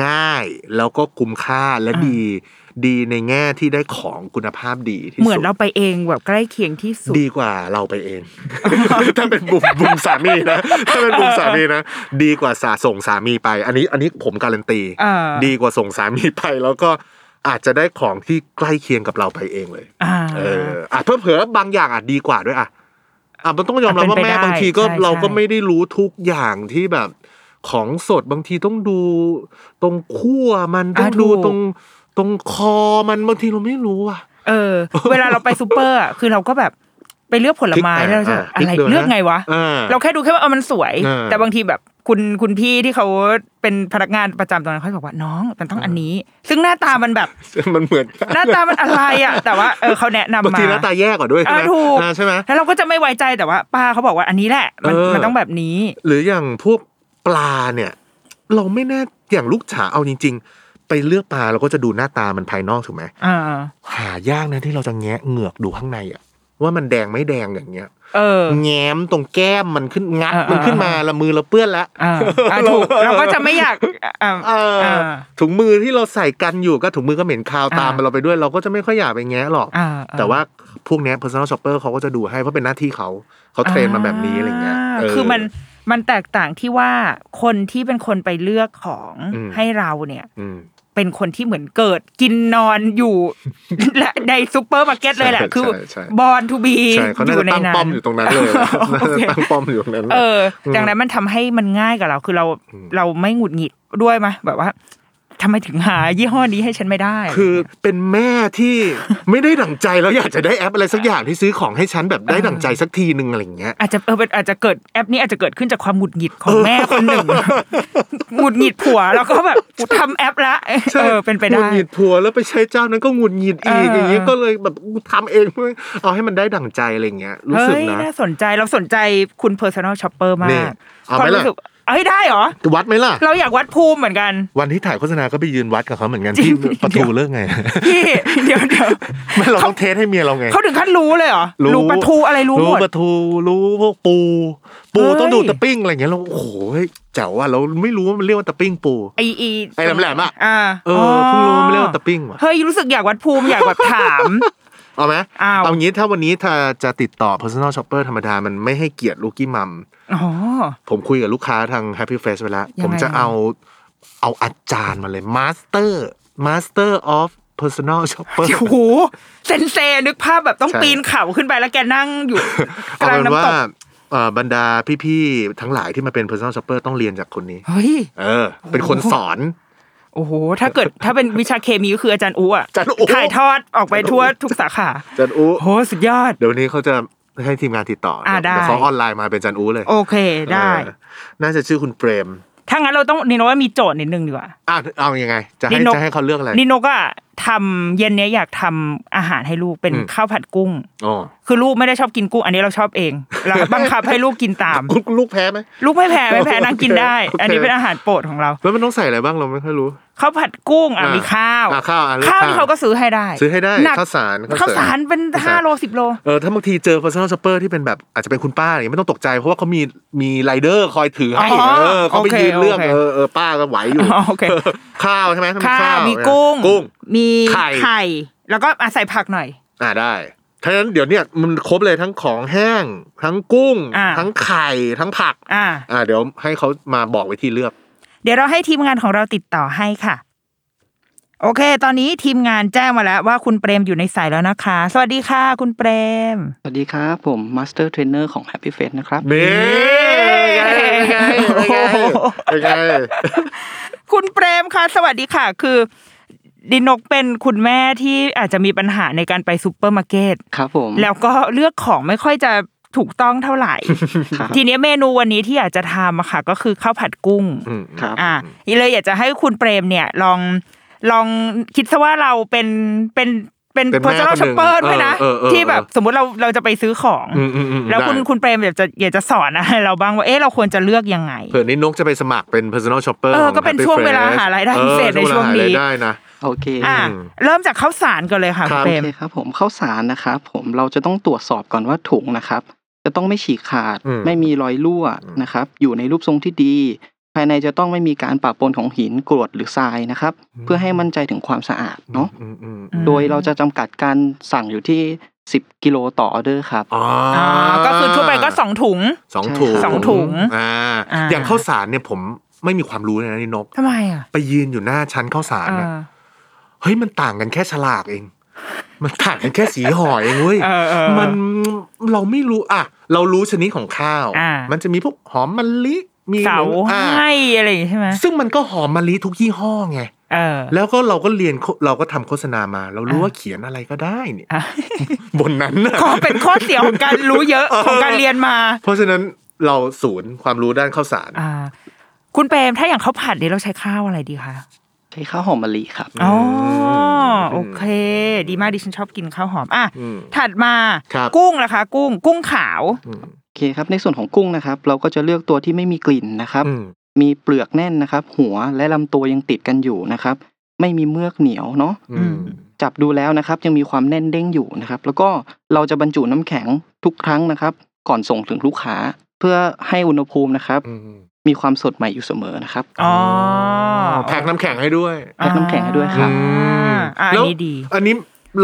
ง่ายแล้วก็คุ้มค่าและดี ดีในแง่ที่ได้ของคุณภาพดีที่สุดเหมือนเราไปเองแบบใกล้เคียงที่สุด ดีกว่าเราไปเอง ถ้าเป็นบุมบุมสามีนะถ้าเป็นบุมสามีนะ ดีกว่าสาส่งสามีไป อันนี้อันนี้ผมการันตีอ่าดีกว่าส่งสามีไปแล้วก็อาจจะได้ของที่ใกล้เคียงกับเราไปเองเลยอ่าเอออะเพิ่มเผื่อบางอย่างอาจดีกว่าด้วยอะอะมันต้องยอมรับว่าเป็นไปแม่ได้บางทีก็ใช่เราก็ใช่ไม่ได้รู้ทุกอย่างที่แบบของสดบางทีต้องดูตรงขั้วมันต้องดูตรง ตรงคอมันบางทีเราไม่รู้อะ เออ เวลาเราไปซูเปอร์อะคือเราก็แบบไปเลือกผลไม้พลิกแล้วเราจะอะอะไรพลิกดูนะเลือกไงวะอ่าเราแค่ดูแค่ว่าเออมันสวยอ่าแต่บางทีแบบคุณคุณพี่ที่เขาเป็นพนักงานประจำตรงนั้นเขาบอกว่าน้องมันต้องอันนี้ ซึ่งหน้าตามันแบบมันเหมือนกันหน้าตามันอะไรอะ แต่ว่าเออเขาแนะนำมาบางทีหน้าตาแย่กว่าด้วยอ่าใช่ไหมถูกอ่าใช่ไหมแล้วเราก็จะไม่ไว้ใจแต่ว่าป้าเขาบอกว่าอันนี้แหละ มันเออมันต้องแบบนี้ หรืออย่างพวกปลาเนี่ย เราไม่แน่อย่างลูกฉาเอาจริง ๆ ไปเลือกปลาเราก็จะดูหน้าตามันภายนอกถูกไหมอ่าหายากนะที่เราจะแงะเหงือกดูข้างในอะว่ามันแดงไม่แดงอย่างเงี้ยเออแง้มตรงแก้มมันขึ้นงัดเออเออมันขึ้นมาละมือเราเปื้อนแล้วอ่าอ่าถูกเราก็จะไม่อยากอ่าเอออ่าถุงมือที่เราใส่กันอยู่ก็ถุงมือก็เหม็นคาวตามอ่าเราไปด้วย เราก็จะไม่ค่อยอยากไปแงะหรอกอ่าแต่ว่าพวกเนี้ย personal shopper เขาก็จะดูให้เพราะเป็นหน้าที่เขาเขา train มาแบบนี้อะไรเงี้ยเคือมัน มันแตกต่างที่ว่าคนที่เป็นคนไปเลือกของอืมให้เราเนี่ยอืมเป็นคนที่เหมือนเกิดกินนอนอยู่และในซูเปอร์มาร์เก็ตเลยแหละใช่คือใช่ใช่ born to be ใช่เขาน่าจะตั้งป้อมอยู่ตรงนั้นเลยน่าโอจะเคตั้งป้อมอยู่ตรงนั้นเออดังนั้นมันทำให้มันง่ายกับเรา คือเราเราไม่หงุดหงิดด้วยมะแบบว่า ทำไมถึงหายี่ห้อนี้ให้ฉันไม่ได้ คือเป็นแม่ที่ไม่ได้ดั่งใจแล้วอยากจะได้แอปอะไรสักอย่างที่ซื้อของให้ฉันแบบได้ดั่งใจสักทีหนึ่งอะไรอย่างเงี้ยอาจจะเออเป็นอาจจะเกิดแอปนี้อาจจะเกิดขึ้นจากความหงุดหงิดของแม่คนหนึ่งหงุดหงิดผัวแล้วก็แบบทำแอปละเออเป็นไปหงุได้ดหงิดผัวแล้วไปใช้เจ้านั้นก็หงุดหงิดอีกเออออย่างเงี้ยก็เลยแบบทำเองเพื่อเอาให้มันได้ดั่งใจอะไรอย่างเงี้ยรู้สึกเฮ้ยนะน่าสนใจเราสนใจคุณ personal shopper มานี่กเอาเพไหมราะล่ะรู้สึก เอ้ยได้เหรอ วัดไหมล่ะ เราอยากวัดภูมิเหมือนกัน วันที่ถ่ายโฆษณาก็ไปยืนวัดกับเขาเหมือนกันจริที่งประตูเลิกไงพี่เดี๋ยวเดี๋ยวไม่เราต้องเทสให้เมียเราไงเขาถึงขั้นรู้เลยเหรอรู้ปลาทูอะไรรู้หมดปลาทูรู้พวกปู ปูเฮ้ยต้องดูตะปิ้งอะไรอย่างเงี้ยเราโอ้โหเจ๋วว่ะเราไม่รู้ว่ามันเรียกว่าตะปิ้งปูไออีไอ้แหลมๆอะอ่าเออเพิ่งรู้ว่ามันเรียกว่าตะปิ้งว่ะเฮ้ยรู้สึกอยากวัดภูมิอยากแบบถาม เอาไหมเอางี้ถ้าวันนี้ถ้าจะติดต่อ personal shopper ธรรมดา มันไม่ให้เกียรติลูกกี้มัมอ๋อผมคุยกับลูกค้าทาง Happy Face ไปแล้วยังไงผมจะเอาเอาอาจารย์มาเลย Master Master of Personal Shopper โอ้โหเซนเซนึกภาพแบบต้องใช่ปีนเขาขึ้นไปแล้วแกนั่งอยู่กเอาลางเป็นว่าน้ำตกเอ่อบรรดาพี่ๆทั้งหลายที่มาเป็น personal shopper ต้องเรียนจากคนนี้ เฮ้ย เออ เป็นคนสอน โอ้โหถ้าเกิดถ้าเป็นวิชาเคมีก็คืออาจารย์อูอะอาจารย์อู๋ถ่ายทอดออกไปทั่วทุกสาขาจันอูโหสุดยอด เดี๋ยววันนี้เขาจะให้ทีมงานติดต่อออ่าได้เยวเขาออนไลน์มาเป็นจันอูเลย โอเคได้เออน่าจะชื่อคุณเปรมถ้างั้นเราต้องนิโนว่ามีโจทย์นิดนึงดีกว่าอะเอายังไง จะให้นิโนจะให้เขาเลือกอะไรนิโนก็ทำเย็นเนี้ยอยากทำอาหารให้ลูกเป็นอืมข้าวผัดกุ้งอ๋อคือลูกไม่ได้ชอบกินกุ้ง อันนี้เราชอบเองเราบังคับให้ลูกกินตามคุณลูกแพ้ไหมลูกไม่แพ้ไม่แพ้นางกินได้โอเคอันนี้เป็นอาหารโปรดของเราแล้วมันต้องใส่อะไรบ้างเราไม่ค่อยรู้ข้าวผัดกุ้งอะอ่ามีมีข้าวอ่าข้าวอะเลือกข้าวข้าวที่เขาก็ซื้อให้ได้ ซื้อให้ได้หนักข้าวสารข้าวสารเป็นข้วห้าโลสิบโลเออถ้าบางทีเจอ personal shopper ที่เป็นแบบอาจจะเป็นคุณป้าอย่างเงี้ยไม่ต้องตกใจ เพราะว่าเขามีมีไรเดอร์คอยถือให้อ๋อเออเขาไปโอเคยืนเลือกโอเคเออเออป้าก็ไหวอยู่อ๋อโอเคข้าวใช่ไหมต้องข้าวมีเนี่ยกุ้งกุ้งมีไข่ไข่แล้วก็อะใส่ผักหน่อย อ่าได้ถ้างั้นเดี๋ยวเนี่ยมันครบเลยทั้งของแห้ง ทั้งกุ้ง อ่า ทั้งไข่ทั้งผัก อ่า อ่าเดี๋ยวให้เขามาบอกวิธีเลือก เดี๋ยวเราให้ทีมงานของเราติดต่อให้ค่ะ โอเค ตอนนี้ทีมงานแจ้งมาแล้วว่าคุณเปรมอยู่ในสายแล้วนะคะ สวัสดีค่ะ คุณเปรม สวัสดีครับ ผม master trainer ของ Happy Fresh นะครับ นี่เป็นไงเป็นไงเป็นไง คุณเปรมค่ะ สวัสดีค่ะ คือ นิดนกเป็นคุณแม่ที่อาจจะมีปัญหาในการไปซูเปอร์มาร์เก็ตครับผมแล้วก็เลือกของไม่ค่อยจะถูกต้องเท่าไหร่ครับทีนี้เมนูวันนี้ที่อยากจะทำอะค่ะ ก็คือข้าวผัดกุ้งอืมครับอ่าเลยอยากจะให้คุณเปรมเนี่ยลองลองคิดซะว่าเราเป็นเป็นเป็นเป็นแม่ personal คนหนึ่ง shopper ด้วยนะเออเออเออที่แบบสมมุติเราเราจะไปซื้อของอืมอืมอืมแล้วคุณได้คุณเปรมอยากจะอยากจะสอนอะไรเราบ้างว่าเอ๊ะเราควรจะเลือกยังไงเผื่อนี่นกจะไปสมัครเป็น personal shopper เออของก็เป็น Happy ช่วงเวลา Fresh หารายได้พิเศษออในช่วงนี้ เาหารายได้นะโอเคอ่าอืมเริ่มจากข้าวสารก่อนเลยค่ะคคุรัณบเปรโอมเคครับผมข้าวสารนะครับผมเราจะต้องตรวจสอบก่อนว่าถุงนะครับ จะต้องไม่ฉีกขาดอืมไม่มีรอยรั่วนะครับ อยู่ในรูปทรงที่ดี ภายในจะต้องไม่มีการปะปนของหินกรวดหรือทรายนะครับ เพื่อให้มั่นใจถึงความสะอาดเนาะอืมอืมอืมโดยเราจะจำกัดการสั่งอยู่ที่10กิโลต่อออเดอร์ครับอ๋ออ่าอก็คือทั่วไปก็สองถุงสองถุงสองถุงอ่าอ่าอย่างข้าวสารเนี่ยผมไม่มีความรู้เลยนะนี่นกทำไมอะไปยืนอยู่หน้าชั้นข้าวสาร เอน่ะอเฮ้ยมันต่างกันแค่ฉลากเอง มันต่างกันแค่สีห่อเองเว้ยเออเออมันเราไม่รู้อะ เรารู้ชนิดของข้าวอ่ามันจะมีพวกหอมมะลิมีเสาอ่ให้อะไรอย่างงี้ใช่ไหมซึ่งมันก็หอมมะลิทุกยี่ห้อไงเออแล้วก็เราก็เรียนโฆเราก็ทำโฆษณามา เรารู้อ่าว่าเขียนอะไรก็ได้เนี่ยอะบนนั้นน่ะขอเป็นข้อเสียของการรู้เยอะของการเรียนมา เพราะฉะนั้นเราศูนย์ความรู้ด้านข้าวสารอ่าคุณเปรมถ้าอย่างข้าวผัดนี่เราใช้ข้าวอะไรดีคะ ใช้ข้าวหอมมะลิครับ อ๋อมโอเค ดีมากดิฉันชอบกินข้าวหอม อะอืมถัดมาครับกุ้งล่ะคะ กุ้ง กุ้งขาวอืมโอเคครับ ในส่วนของกุ้งนะครับ เราก็จะเลือกตัวที่ไม่มีกลิ่นนะครับอืมมีเปลือกแน่นนะครับ หัวและลำตัวยังติดกันอยู่นะครับ ไม่มีเมือกเหนียวเนาะอืมจับดูแล้วนะครับ ยังมีความแน่นเด้งอยู่นะครับ แล้วก็เราจะบรรจุน้ำแข็งทุกครั้งนะครับ ก่อนส่งถึงลูกค้า เพื่อให้อุณหภูมินะครับอื มมีความสดใหม่อยู่เสมอนะครับอ๋อแพ็คน้ำแข็งให้ด้วยแพ็คน้ำแข็งให้ด้วยครับอ่าอ่าอันแล้วนี้ดีอันนี้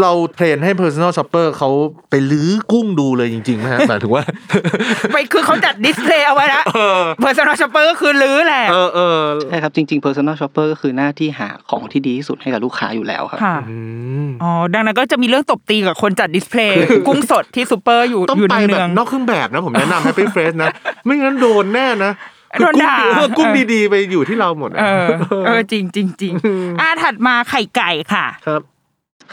เรา train ให้ personal shopper เขาไปลื้อกุ้งดูเลยจริงๆนะฮะหมายถึงว่า ไปคือเขาจัด display เอาไว้แล้วเออ personal shopper ก็คือลื้อแหละเออเออใช่ครับจริง ๆ personal shopper ก็คือหน้าที่หาของที่ดีที่สุดให้กับลูกค้าอยู่แล้วครับค่ะอืมอ๋อดังนั้นก็จะมีเรื่องตบตีกับคนจัด display กุ้งสดที่ซูเปอร์อยู่ต้องอยู่ไปในแบเมืบองนอกเครื่องแบบนะผมแนะนำ Happy Fresh นะ ไม่งั้นโดนแน่นะคือ โดนด่ากุ้งเออกุ้งเออดีๆไปอยู่ที่เราหมดะเออ เออจริงจริงจริงอ่าถัดมาไข่ไก่ค่ะ ครับ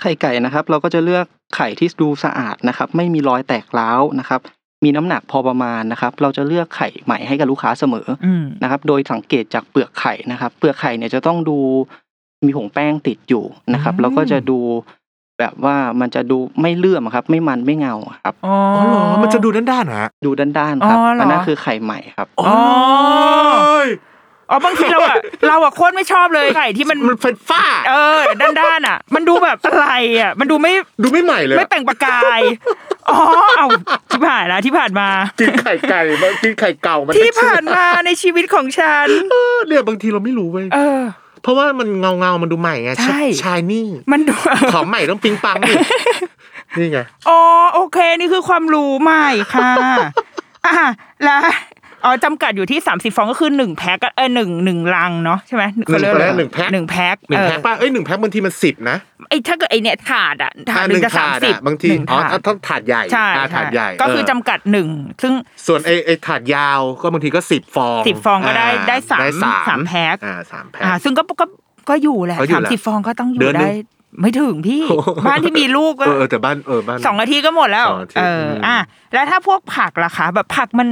ไข่ไก่นะครับ เราก็จะเลือกไข่ที่ดูสะอาดนะครับ ไม่มีรอยแตกร้าวนะครับ มีน้ำหนักพอประมาณนะครับ เราจะเลือกไข่ใหม่ให้กับลูกค้าเสมออืมนะครับ โดยสังเกตจากเปลือกไข่นะครับ เปลือกไข่เนี่ยจะต้องดูมีผงแป้งติดอยู่นะครับอืมแล้วก็จะดู แบบว่ามันจะดูไม่เลื่อมอะครับ ไม่มันไม่เงาอะครับอ๋ออ๋อเหรอมันจะดูด้านๆนะฮะดูด้านๆครับอ๋อเหรออัอันนั้นคือไข่ใหม่ครับอ๋ออ๋อบางทีเราอะเราอะโคตรไม่ชอบเลยไข่ที่มันมันเป็นฝ้า เออด้านๆอะมันดูแบบอะไรอะมันดูไม่ดูไม่ใหม่เลยไม่อะเปล่งประกายอ๋อเอาที่ผ่านแล้วที่ผ่านมากินไข่ไก่มากินไข่เก่ามันที่ผ่านมาในชีวิตของฉันเออเนี่ยบางทีเราไม่รู้เว้ย เออเพราะว่ามันเงาเงาๆมันดูใหม่ไงใช่ชายนี่มันดูของใหม่ต้องปิงปังนี่นี่ไงอ๋อโอเคนี่คือความรู้ใหม่ค่ะอะแล้ว อ๋อจำกัดอยู่ที่ 30 ฟองก็คือ1แพ็คเออหนึ่งหนึ่งลังเนาะใช่ไหมหนึ่งเขาเรียกว่าอะไรหนึ่งแพ็คหนึ่งแพ็คหนึ่งเออแพ็คป่ะเอ้ยหนึ่งแพ็คบางทีมันสิบนะไอ้ถ้าเกิดไอเนี่ยถาดอะถาดอะหนึ่งจะถสามดสิบอะบางทีหนึ่งอ๋อถาดถ้าถ้าถาดใหญ่ใช่อ่าถาดใหญ่ก็คือเจำกัดหนึ่งซึ่งส่วนไอ้ไอ้ถาดยาวก็บางทีก็สิบฟองสิบฟองก็ได้ได้สามได้สามสามแพ็คอ่าสามแพ็คอ่าซึ่งก็ก็ก็อยู่แหละก็อยู่สามแหละสิบฟองก็ต้องอเดืยู่อนหนึ่ได้งไม่ถึงพี่บ้านที่มีลูกก็เออเออแต่บ้านเออบ้านสองนาทีก็หมดแล้วสองนาทีเออมอะแล้วถ้าพวกผักล่ะคะแบบผักมัน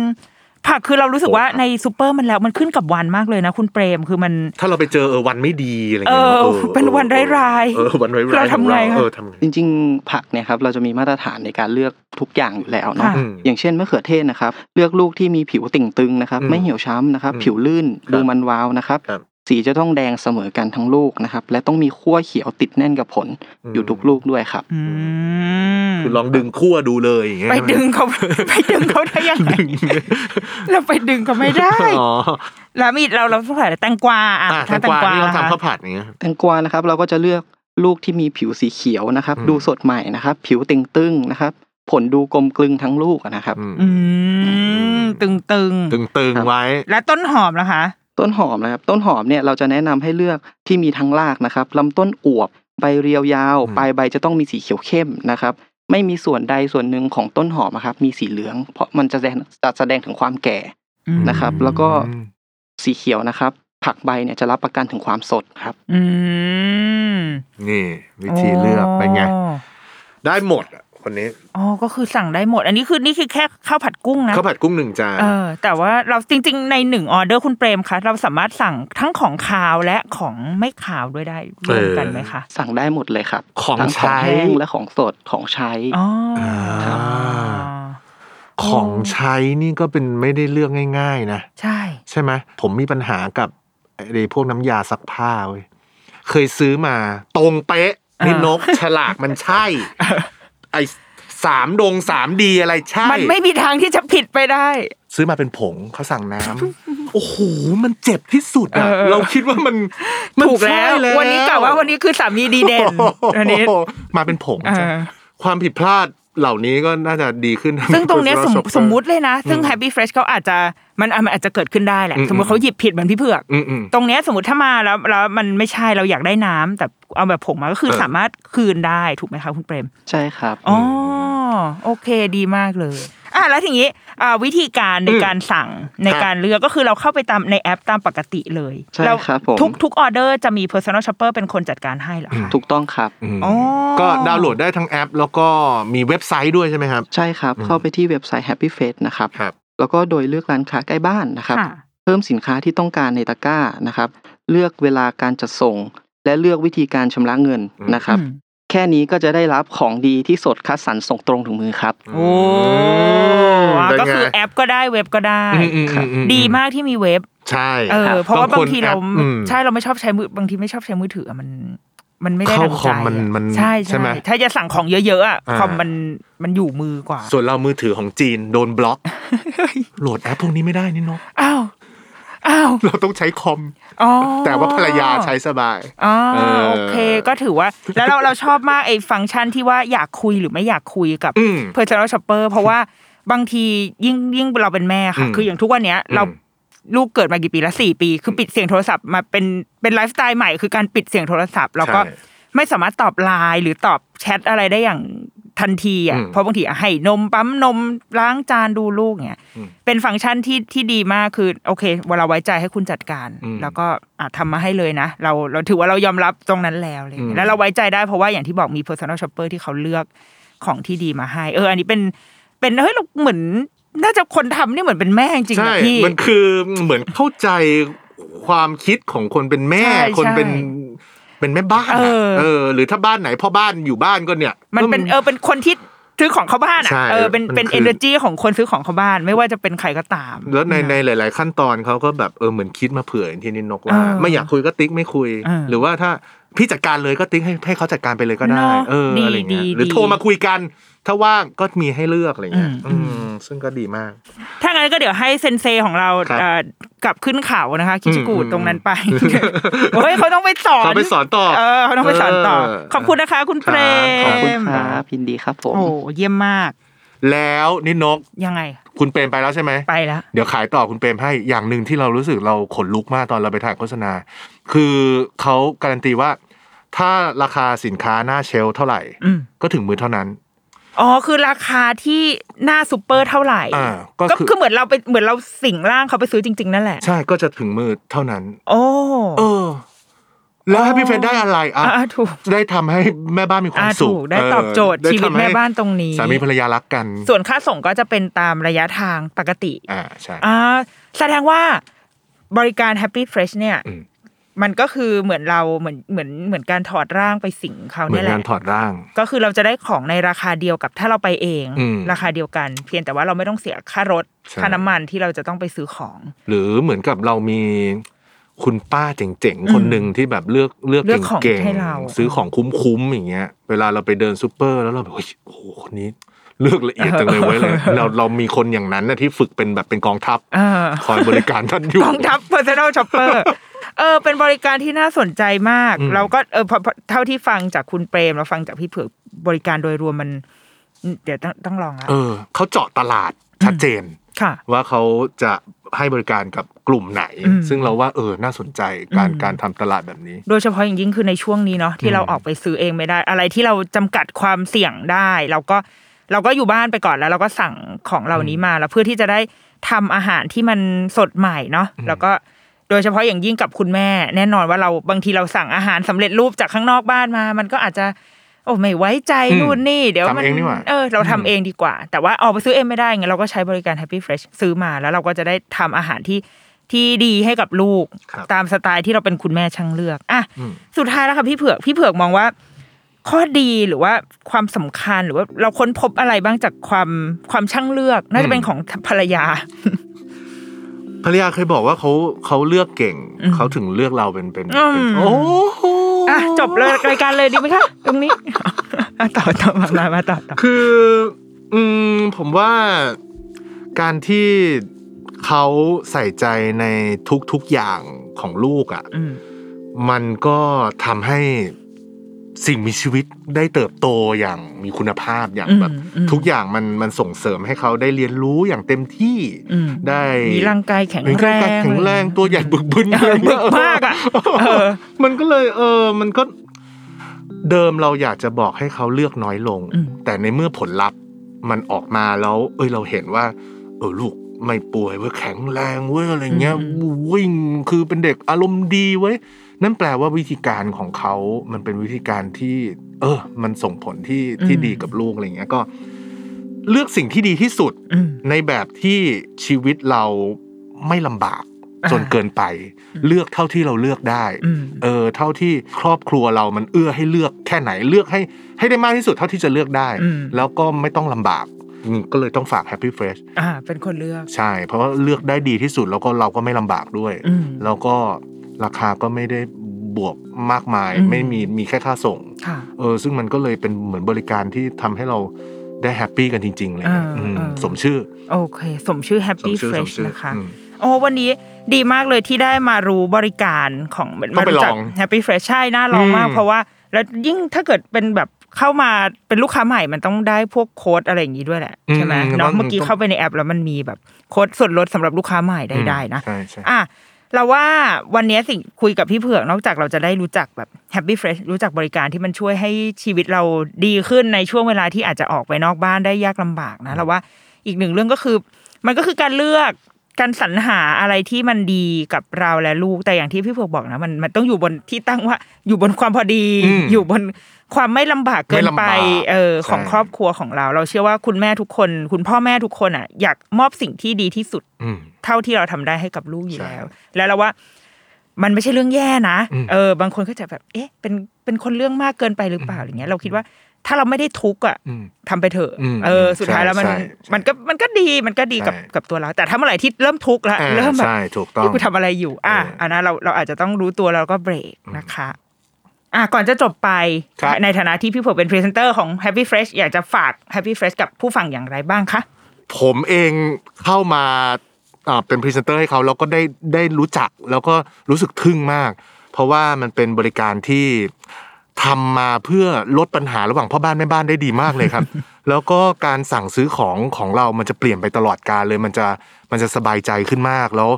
ผักคือเรารู้สึกว่าโอ้ครับในซูเปอร์มันแล้วมันขึ้นกับวันมากเลยนะ คุณเปรมคือมัน ถ้าเราไปเจอเออวันไม่ดีอะไรเอเงี้ยอเป็นวันร้ายๆเออวันร้ายๆเราทำไงของคะเออทำไงจริง ๆ ผักเนี่ยครับเราจะมีมาตรฐานในการเลือกทุกอย่างอยู่แล้วเนาะค่ะอืมอย่างเช่นมะเขือเทศนะครับ เลือกลูกที่มีผิวติ่งตึงนะครับอืมไม่เหี่ยวช้ำนะครับอืมผิวลื่นครับดูมันวาวนะครับครับ สีจะต้องแดงเสมอกันทั้งลูกนะครับ และต้องมีขั้วเขียวติดแน่นกับผลอืมอยู่ทุกลูกด้วยครับอืมคือลองดึงขั้วดูเลยอย่างเงี้ยไปดึงเขาไปดึงเขาได้ยังไงเราไปดึงเขาไม่ได้อ๋อแล้วมีเราเราต้องใส่อะไรแตงกวาอะอะแตถ้างแตกงวากวาที่เราล่ะคะทำข้าวผัดอย่างเงี้ยแตงกวานะครับ เราก็จะเลือกลูกที่มีผิวสีเขียวนะครับอืมดูสดใหม่นะครับ ผิวติ่งตึงนะครับ ผลดูกลมกลึงทั้งลูกอะนะครับอืมอืมตึงตึงตึงตึงครับๆไว้ๆและต้นหอมนะคะ ต้นหอมนะครับ ต้นหอมเนี่ยเราจะแนะนำให้เลือกที่มีทั้งรากนะครับลำต้นอวบ ใบเรียวยาวอืมปลายใบจะต้องมีสีเขียวเข้มนะครับ ไม่มีส่วนใดส่วนหนึ่งของต้นหอมอะครับ มีสีเหลือง เพราะมันจะแสดงจะแสดงถึงความแก่นะครับ แล้วก็อืมสีเขียวนะครับ ผักใบเนี่ยจะรับประกันถึงความสดครับ อืมนี่ วิธีเลือกเป็นไงได้หมดอะ คนนี้อ๋อก็คือสั่งได้หมด อันนี้คือนี่คือแค่ข้าวผัดกุ้งนะข้าวผัดกุ้งหนึ่งจานเออแต่ว่าเราจริง ๆ ในหนึ่งออเดอร์คุณเปรมคะเราสามารถสั่งทั้งของคาวและของไม่คาวด้วยได้รวมกันไหมคะสั่งได้หมดเลยครับ ของทั้งของใช้แห้งและของสดของใช้อ๋ออ่าของใช้นี่ก็เป็นไม่ได้เลือกง่าย ๆ นะใช่ ใช่ไหมผมมีปัญหากับไอ้พวกน้ำยาซักผ้าเว้ยเคยซื้อมา ตรงเป๊ะนี่นกฉลากมันใช่ ไอ้สามดงสามดีอะไรใช่ มันไม่มีทางที่จะผิดไปได้ ซื้อมาเป็นผงเขาสั่งน้ำโอ้โหมันเจ็บที่สุดอะเออเราคิดว่ามันมันถูกแล้วใช่วันนี้กล่าวว่าวันนี้คือสามีดีเด่นวันนี้โอ้โหมาเป็นผงเออความผิดพลาดเหล่านี้ก็น่าจะดีขึ้น ซึ่งตรงเนี้ยสม Shopper สมมุติเลยนะ ซึ่ง Happy Fresh เขาอาจจะ มันมันอาจจะเกิดขึ้นได้แหละอืมสมมติเขาหยิบผิดเหมือนพี่เผือกอืมอืมตรงเนี้ยสมมติถ้ามาแล้วแล้วมันไม่ใช่เราอยากได้น้ำแต่เอาแบบผงมาก็คือเออสามารถคืนได้ถูกไหมคะคุณเปรม ใช่ครับอ๋อโอเคดีมากเลยอะแล้วทีนี้อ่าวิธีการในอืมการสั่งในครับการเลือกก็คือเราเข้าไปตามในแอปตามปกติเลยใช่แล้วครับผมทุกทุกออเดอร์จะมี personal shopper เป็นคนจัดการให้เหรอคะถูกต้องครับอืมอ๋อก็ดาวน์โหลดได้ทั้งแอป แล้วก็มีเว็บไซต์ด้วยใช่ไหมครับ ใช่ครับอืมเข้าไปที่เว็บไซต์ Happy Face นะครับครับ แล้วก็โดยเลือกร้านค้าใกล้บ้านนะครับค่ะเพิ่มสินค้าที่ต้องการในตะกร้านะครับ เลือกเวลาการจัดส่ง และเลือกวิธีการชำระเงินอืมนะครับอืมแค่นี้ก็จะได้รับของดีที่สดคัดสรรส่งตรงถึงมือครับ โอ้มเป็นก็ไงคือแอปก็ได้เว็บก็ได้อืมอืมอืมอืดีมากที่มีเว็บใช่เออเพราะว่าบางทีเราแอปอืมใช่เราไม่ชอบใช้มือบางทีไม่ชอบใช้มือถืออะมัน มันไม่ได้เข้าดังคใจอมมันอะมันใช่ใช่ใช่ไหมถ้าจะสั่งของเยอะๆอะอ่าคอมมันมันอยู่มือกว่า ส่วนเรามือถือของจีนโดนบล็อก โหลดแอปพวกนี้ไม่ได้นี่นกอ้าวอ้าวเราต้องใช้คอมอ๋อแต่ว่าภรรยาใช้สบายอ๋อเออโอเคก็ถือว่า แล้วเราเราชอบมากไอ้ฟังก์ชันที่ว่าอยากคุยหรือไม่อยากคุยกับอืม personal shopper เพราะว่าบางทียิ่งยิ่งเราเป็นแม่ค่ะอืมคืออย่างทุกวันเนี้ยเราอืม ลูกเกิดมากี่ปีละสี่ปี คือปิดเสียงโทรศัพท์มาเป็นเป็นไลฟ์สไตล์ใหม่คือการปิดเสียงโทรศัพท์แล้วก็ใช่ไม่สามารถตอบไลน์หรือตอบแชทอะไรได้อย่างทันทีอะอืมเพราะบางทีอะให้นมปั๊มนมล้างจานดูลูกเนี่ยอืมเป็นฟังก์ชันที่ที่ดีมากคือ โอเคเวลาไว้ใจให้คุณจัดการอืมแล้วก็อะทำมาให้เลยนะ เราเราถือว่าเรายอมรับตรงนั้นแล้วอะไรอย่างเลยอืมแล้วเราไว้ใจได้เพราะว่าอย่างที่บอกมี personal shopper ที่เขาเลือกของที่ดีมาให้ เออ อันนี้เป็นเป็นเฮ้ยเราเหมือน น่าจะคนทำนี่เหมือนเป็นแม่จริงๆใช่นะพี่มันคือเหมือนเข้าใจความคิดของคนเป็นแม่ใช่คนเป็นใช่เป็นแม่บ้านอะเออเออ หรือถ้าบ้านไหนพ่อบ้านอยู่บ้านก็เนี่ย มันเป็นเออเป็นคนที่ซื้อของเขาบ้านอะใช่เออเป็นเป็นมันคือ energy ของคนซื้อของเขาบ้าน ไม่ว่าจะเป็นใครก็ตาม แล้วในในหลาย ๆ ขั้นตอนเขาก็แบบเออเหมือนคิดมาเผื่ออย่างที่นินนกว่าเออไม่อยากคุยก็ติ๊กไม่คุยเออหรือว่าถ้าพี่จัดการเลยก็ติ๊กให้ให้เขาจัดการไปเลยก็ได้เนอะเออดีอะไรเงี้ยดีหรือดีโทรมาคุยกัน ถ้าว่างก็มีให้เลือกอะไรเงี้ยอืมอืมซึ่งก็ดีมาก ถ้างั้นก็เดี๋ยวให้เซนเซของเราครับเอ่อกลับขึ้นเขานะคะคิชิกูอืมตรงนั้นไปเฮ้ยเขาต้องไปสอนเขาไปสอนต่อเออเขาต้องไปสอนต่อเออขอบคุณนะคะ คุณเปรมขอบคุณครับยินดีครับผมโอ้เยี่ยมมาก แล้วนิดนกยังไง คุณเปรมไปแล้วใช่ไหมไปแล้วเดี๋ยวขายต่อคุณเปรมให้อย่างหนึ่งที่เรารู้สึกเราขนลุกมากตอนเราไปถ่ายโฆษณา คือเขาการันตีว่าถ้าราคาสินค้าหน้า shelf เท่าไหร่อืมก็ถึงมือเท่านั้น อ๋อคือราคาที่หน้าซูเปอร์เท่าไหร่อ่าก็ก็คือคือเหมือนเราไปเหมือนเราสิงร่างเขาไปซื้อจริง ๆ นั่นแหละ ใช่ก็จะถึงมือเท่านั้น โอ้เออ แล้วให้พี่เฟรนได้อะไรอะอ่าถูกได้ทำให้แม่บ้านมีความอ่าสุขถูกได้เตอบโจทย์ได้ชีวิตทำให้แม่บ้านตรงนี้สามีภรรยารักกัน ส่วนค่าส่งก็จะเป็นตามระยะทางปกติ อ่าใช่อ่าแสดงว่าบริการ Happy Fresh เนี่ยอื มมันก็คือเหมือนเราเหมือนเหมือนเหมือนการถอดร่างไปสิงเขาเหมือเนี่ยนแหงานละถอดร่าง ก็คือเราจะได้ของในราคาเดียวกับถ้าเราไปเองอืมราคาเดียวกัน เพียงแต่ว่าเราไม่ต้องเสียค่ารถใช่ค่าน้ำมันที่เราจะต้องไปซื้อของ หรือเหมือนกับเรามีคุณป้าเจ๋งๆ คนหนึ่งที่แบบเลือกเลือกเลือกของเก่งให้เราๆซื้อของคุ้มๆอย่างเงี้ย เวลาเราไปเดินซูเปอร์แล้วเราแบบเฮ้ยโอ้โหคนนี้เลือกละเอียดจังเลยเว้ยเลย เราเรามีคนอย่างนั้นนะที่ฝึกเป็นแบบเป็นกองทัพอ่าคอยบริการท่านอยู่กองทัพ personal shopper เออเป็นบริการที่น่าสนใจมากอืมเราก็เออพอพอเท่าที่ฟังจากคุณเปรมเราฟังจากพี่เผือกบริการโดยรวมมัน เดี๋ยวต้องต้องลองแล้วเออเขาเจาะตลาดชัดเจนค่ะว่าเขาจะให้บริการกับกลุ่มไหนอืมซึ่งเราว่าเออน่าสนใจการอืมการทำตลาดแบบนี้ โดยเฉพาะอย่างยิ่งคือในช่วงนี้เนาะที่เราอืมออกไปซื้อเองไม่ได้ อะไรที่เราจำกัดความเสี่ยงได้ เราก็เราก็อยู่บ้านไปก่อนแล้ว เราก็สั่งของเหล่านี้มาแล้วเพื่อที่จะได้ทำอาหารที่มันสดใหม่เนาะแล้วก็ โดยเฉพาะอย่างยิ่งกับคุณแม่ แน่นอนว่าเราบางทีเราสั่งอาหารสำเร็จรูปจากข้างนอกบ้านมา มันก็อาจจะโอ้ไม่ไว้ใจอืมนู่นนี่ เดี๋ยวมันทำเองดีกว่าเออเราทำเองดีกว่า แต่ว่าออกไปซื้อเองไม่ได้ไงเราก็ใช้บริการ Happy Fresh ซื้อมาแล้วเราก็จะได้ทำอาหารที่ที่ดีให้กับลูกครับตามสไตล์ที่เราเป็นคุณแม่ช่างเลือกอะอืมสุดท้ายแล้วค่ะพี่เผือกพี่เผือกมองว่า ข้อดีหรือว่าความสำคัญหรือว่าเราค้นพบอะไรบ้างจากความความช่างเลือก น่าจะเป็นของภรรยา ภรรยาเคยบอกว่าเขาเขาเลือกเก่งอืมเขาถึงเลือกเราเป็นเป็นอืมเป็นโอ้โหอะจบเลยรายการเลยดีไหมคะ ตรงนี้อะต่อต่อมามามาต่อต่อคือ อืมผมว่าการที่เขาใส่ใจในทุกๆอย่างของลูกอะอืมมันก็ทำให้ สิ่งมีชีวิตได้เติบโตอย่างมีคุณภาพอย่างแบบอืมทุกอย่างมันมันส่งเสริมให้เขาได้เรียนรู้อย่างเต็มที่อืมได้มีร่างกายแข็งมีแรร่างกายงแข็งแรงอะไรอย่างเงี้ยตัวใหญ่บึกบึนเออบึกมากอะเออมันก็เลย เออ มันก็ เดิมเราอยากจะบอกให้เขาเลือกน้อยลงอืมแต่ในเมื่อผลลัพธ์มันออกมาแล้ว เอ้ยเราเห็นว่า เออลูกไม่ป่วยเว้ยแข็งแรงเว้ยอะไรเงี้ยวิ่งคือเป็นเด็กอารมณ์ดีเว้ย นั่นแปลว่าวิธีการของเขามันเป็นวิธีการที่ เออ มันส่งผลที่ที่ดีกับลูกอะไรเงี้ยก็ เลือกสิ่งที่ดีที่สุดอืมในแบบที่ชีวิตเราไม่ลำบากอ่าจนเกินไป เลือกเท่าที่เราเลือกได้อืมเออ เท่าที่ครอบครัวเรามันเอื้อให้เลือกแค่ไหนเลือกให้ให้ได้มากที่สุดเท่าที่จะเลือกได้อืมแล้วก็ไม่ต้องลำบากนี่ก็เลยต้องฝาก Happy Fresh อ่าเป็นคนเลือก ใช่ เพราะว่าเลือกได้ดีที่สุดแล้วก็เราก็ไม่ลำบากด้วยอืมแล้วก็ ราคาก็ไม่ได้บวกมากมายอืมไม่มีมีแค่ค่าส่งค่ะเออซึ่งมันก็เลยเป็นเหมือนบริการที่ทำให้เราได้ happy กันจริงๆเลยนะอ่าอืมอ่าสมชื่อ โอเค สมชื่อส Happy มชื่อสม Fresh ชื่อนะคะอืมโอ้วันนี้ดีมากเลยที่ได้มารู้บริการของต้องไปมารู้จัลอง Happy Fresh ใช่น่าลองมากอืมเพราะว่าแล้วยิ่งถ้าเกิดเป็นแบบเข้ามาเป็นลูกค้าใหม่มันต้องได้พวกโค้ดอะไรอย่างนี้ด้วยแหละใช่ไหมอืมเนาะมันเมื่อกี้ต้องเข้าไปในแอปแล้วมันมีแบบโค้ดส่วนลดสำหรับลูกค้าใหม่ได้ได้นะใช่ใช่อะ เราว่าวันนี้สิ่งคุยกับพี่เผือกนอกจากเราจะได้รู้จักแบบ Happy Fresh รู้จักบริการที่มันช่วยให้ชีวิตเราดีขึ้นในช่วงเวลาที่อาจจะออกไปนอกบ้านได้ยากลำบากนะเราว่าอีกหนึ่งเรื่องก็คือ มันก็คือการเลือก การสรรหาอะไรที่มันดีกับเราและลูกแต่อย่างที่พี่เผือกบอกนะมันมันต้องอยู่บนที่ตั้งว่า อยู่บนความพอดีอืมอยู่บนความไม่ลำบากเกินไม่ลำไปบากเออของใช่ครอบครัวของเรา เราเชื่อว่าคุณแม่ทุกคน คุณพ่อแม่ทุกคนอะ อยากมอบสิ่งที่ดีที่สุดอืมเท่าที่เราทำได้ให้กับลูกอยู่ใช่แล้ว แล้วเราว่ามันไม่ใช่เรื่องแย่นะอืมเออ บางคนก็จะแบบ เอ๊ะ เป็น เป็นคนเรื่องมากเกินไปหรือเปล่าอย่างเงี้ย เราคิดว่า ถ้าเราไม่ได้ทุกข์อะอืมทำไปเถอะอืมเออสุดท้ายแล้วมันใช่ใช่มันก็มันก็ดีมันก็ดีกับใช่กับตัวเรา แต่ถ้าเมื่อไหร่ที่เริ่มทุกข์ละอ่าเริ่มแบบใช่ถูกต้องนี่กูทำอะไรอยู่ อะเอออัอันนั้นเราเราอาจจะต้องรู้ตัวแล้วก็เบรกนะคะอะก่อนจะจบไปครับในฐานะที่พี่เผือกเป็นพรีเซนเตอร์ของ Happy Fresh อยากจะฝาก Happy Fresh กับผู้ฟังอย่างไรบ้างคะผมเองเข้ามาอ่าเป็นพรีเซนเตอร์ให้เขาแล้วก็ได้ได้รู้จักแล้วก็รู้สึกทึ่งมาก เพราะว่ามันเป็นบริการที่ ทำมาเพื่อลดปัญหาระหว่างพ่อบ้านแม่บ้านได้ดีมากเลยครับ แล้วก็การสั่งซื้อของของเรามันจะเปลี่ยนไปตลอดกาลเลยมันจะมันจะสบายใจขึ้นมากแล้ว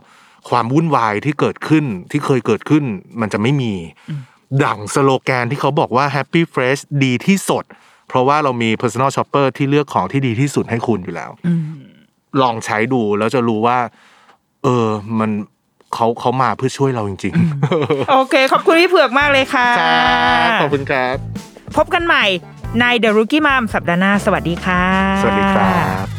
ความวุ่นวายที่เกิดขึ้นที่เคยเกิดขึ้น มันจะไม่มี ดั่งสโลแกนที่เขาบอกว่า Happy Fresh ดีที่สุดเพราะว่าเรามี Personal Shopper ที่เลือกของที่ดีที่สุดให้คุณอยู่แล้วลองใช้ดูแล้วจะรู้ว่า เออมัน เขาเขามาเพื่อช่วยเราจริงๆ โอเค ขอบคุณพี่เผือกมากเลยค่ะครับขอบคุณครับ พบกันใหม่ใน The Rookie Mom สัปดาห์หน้า สวัสดีค่ะ สวัสดีครับ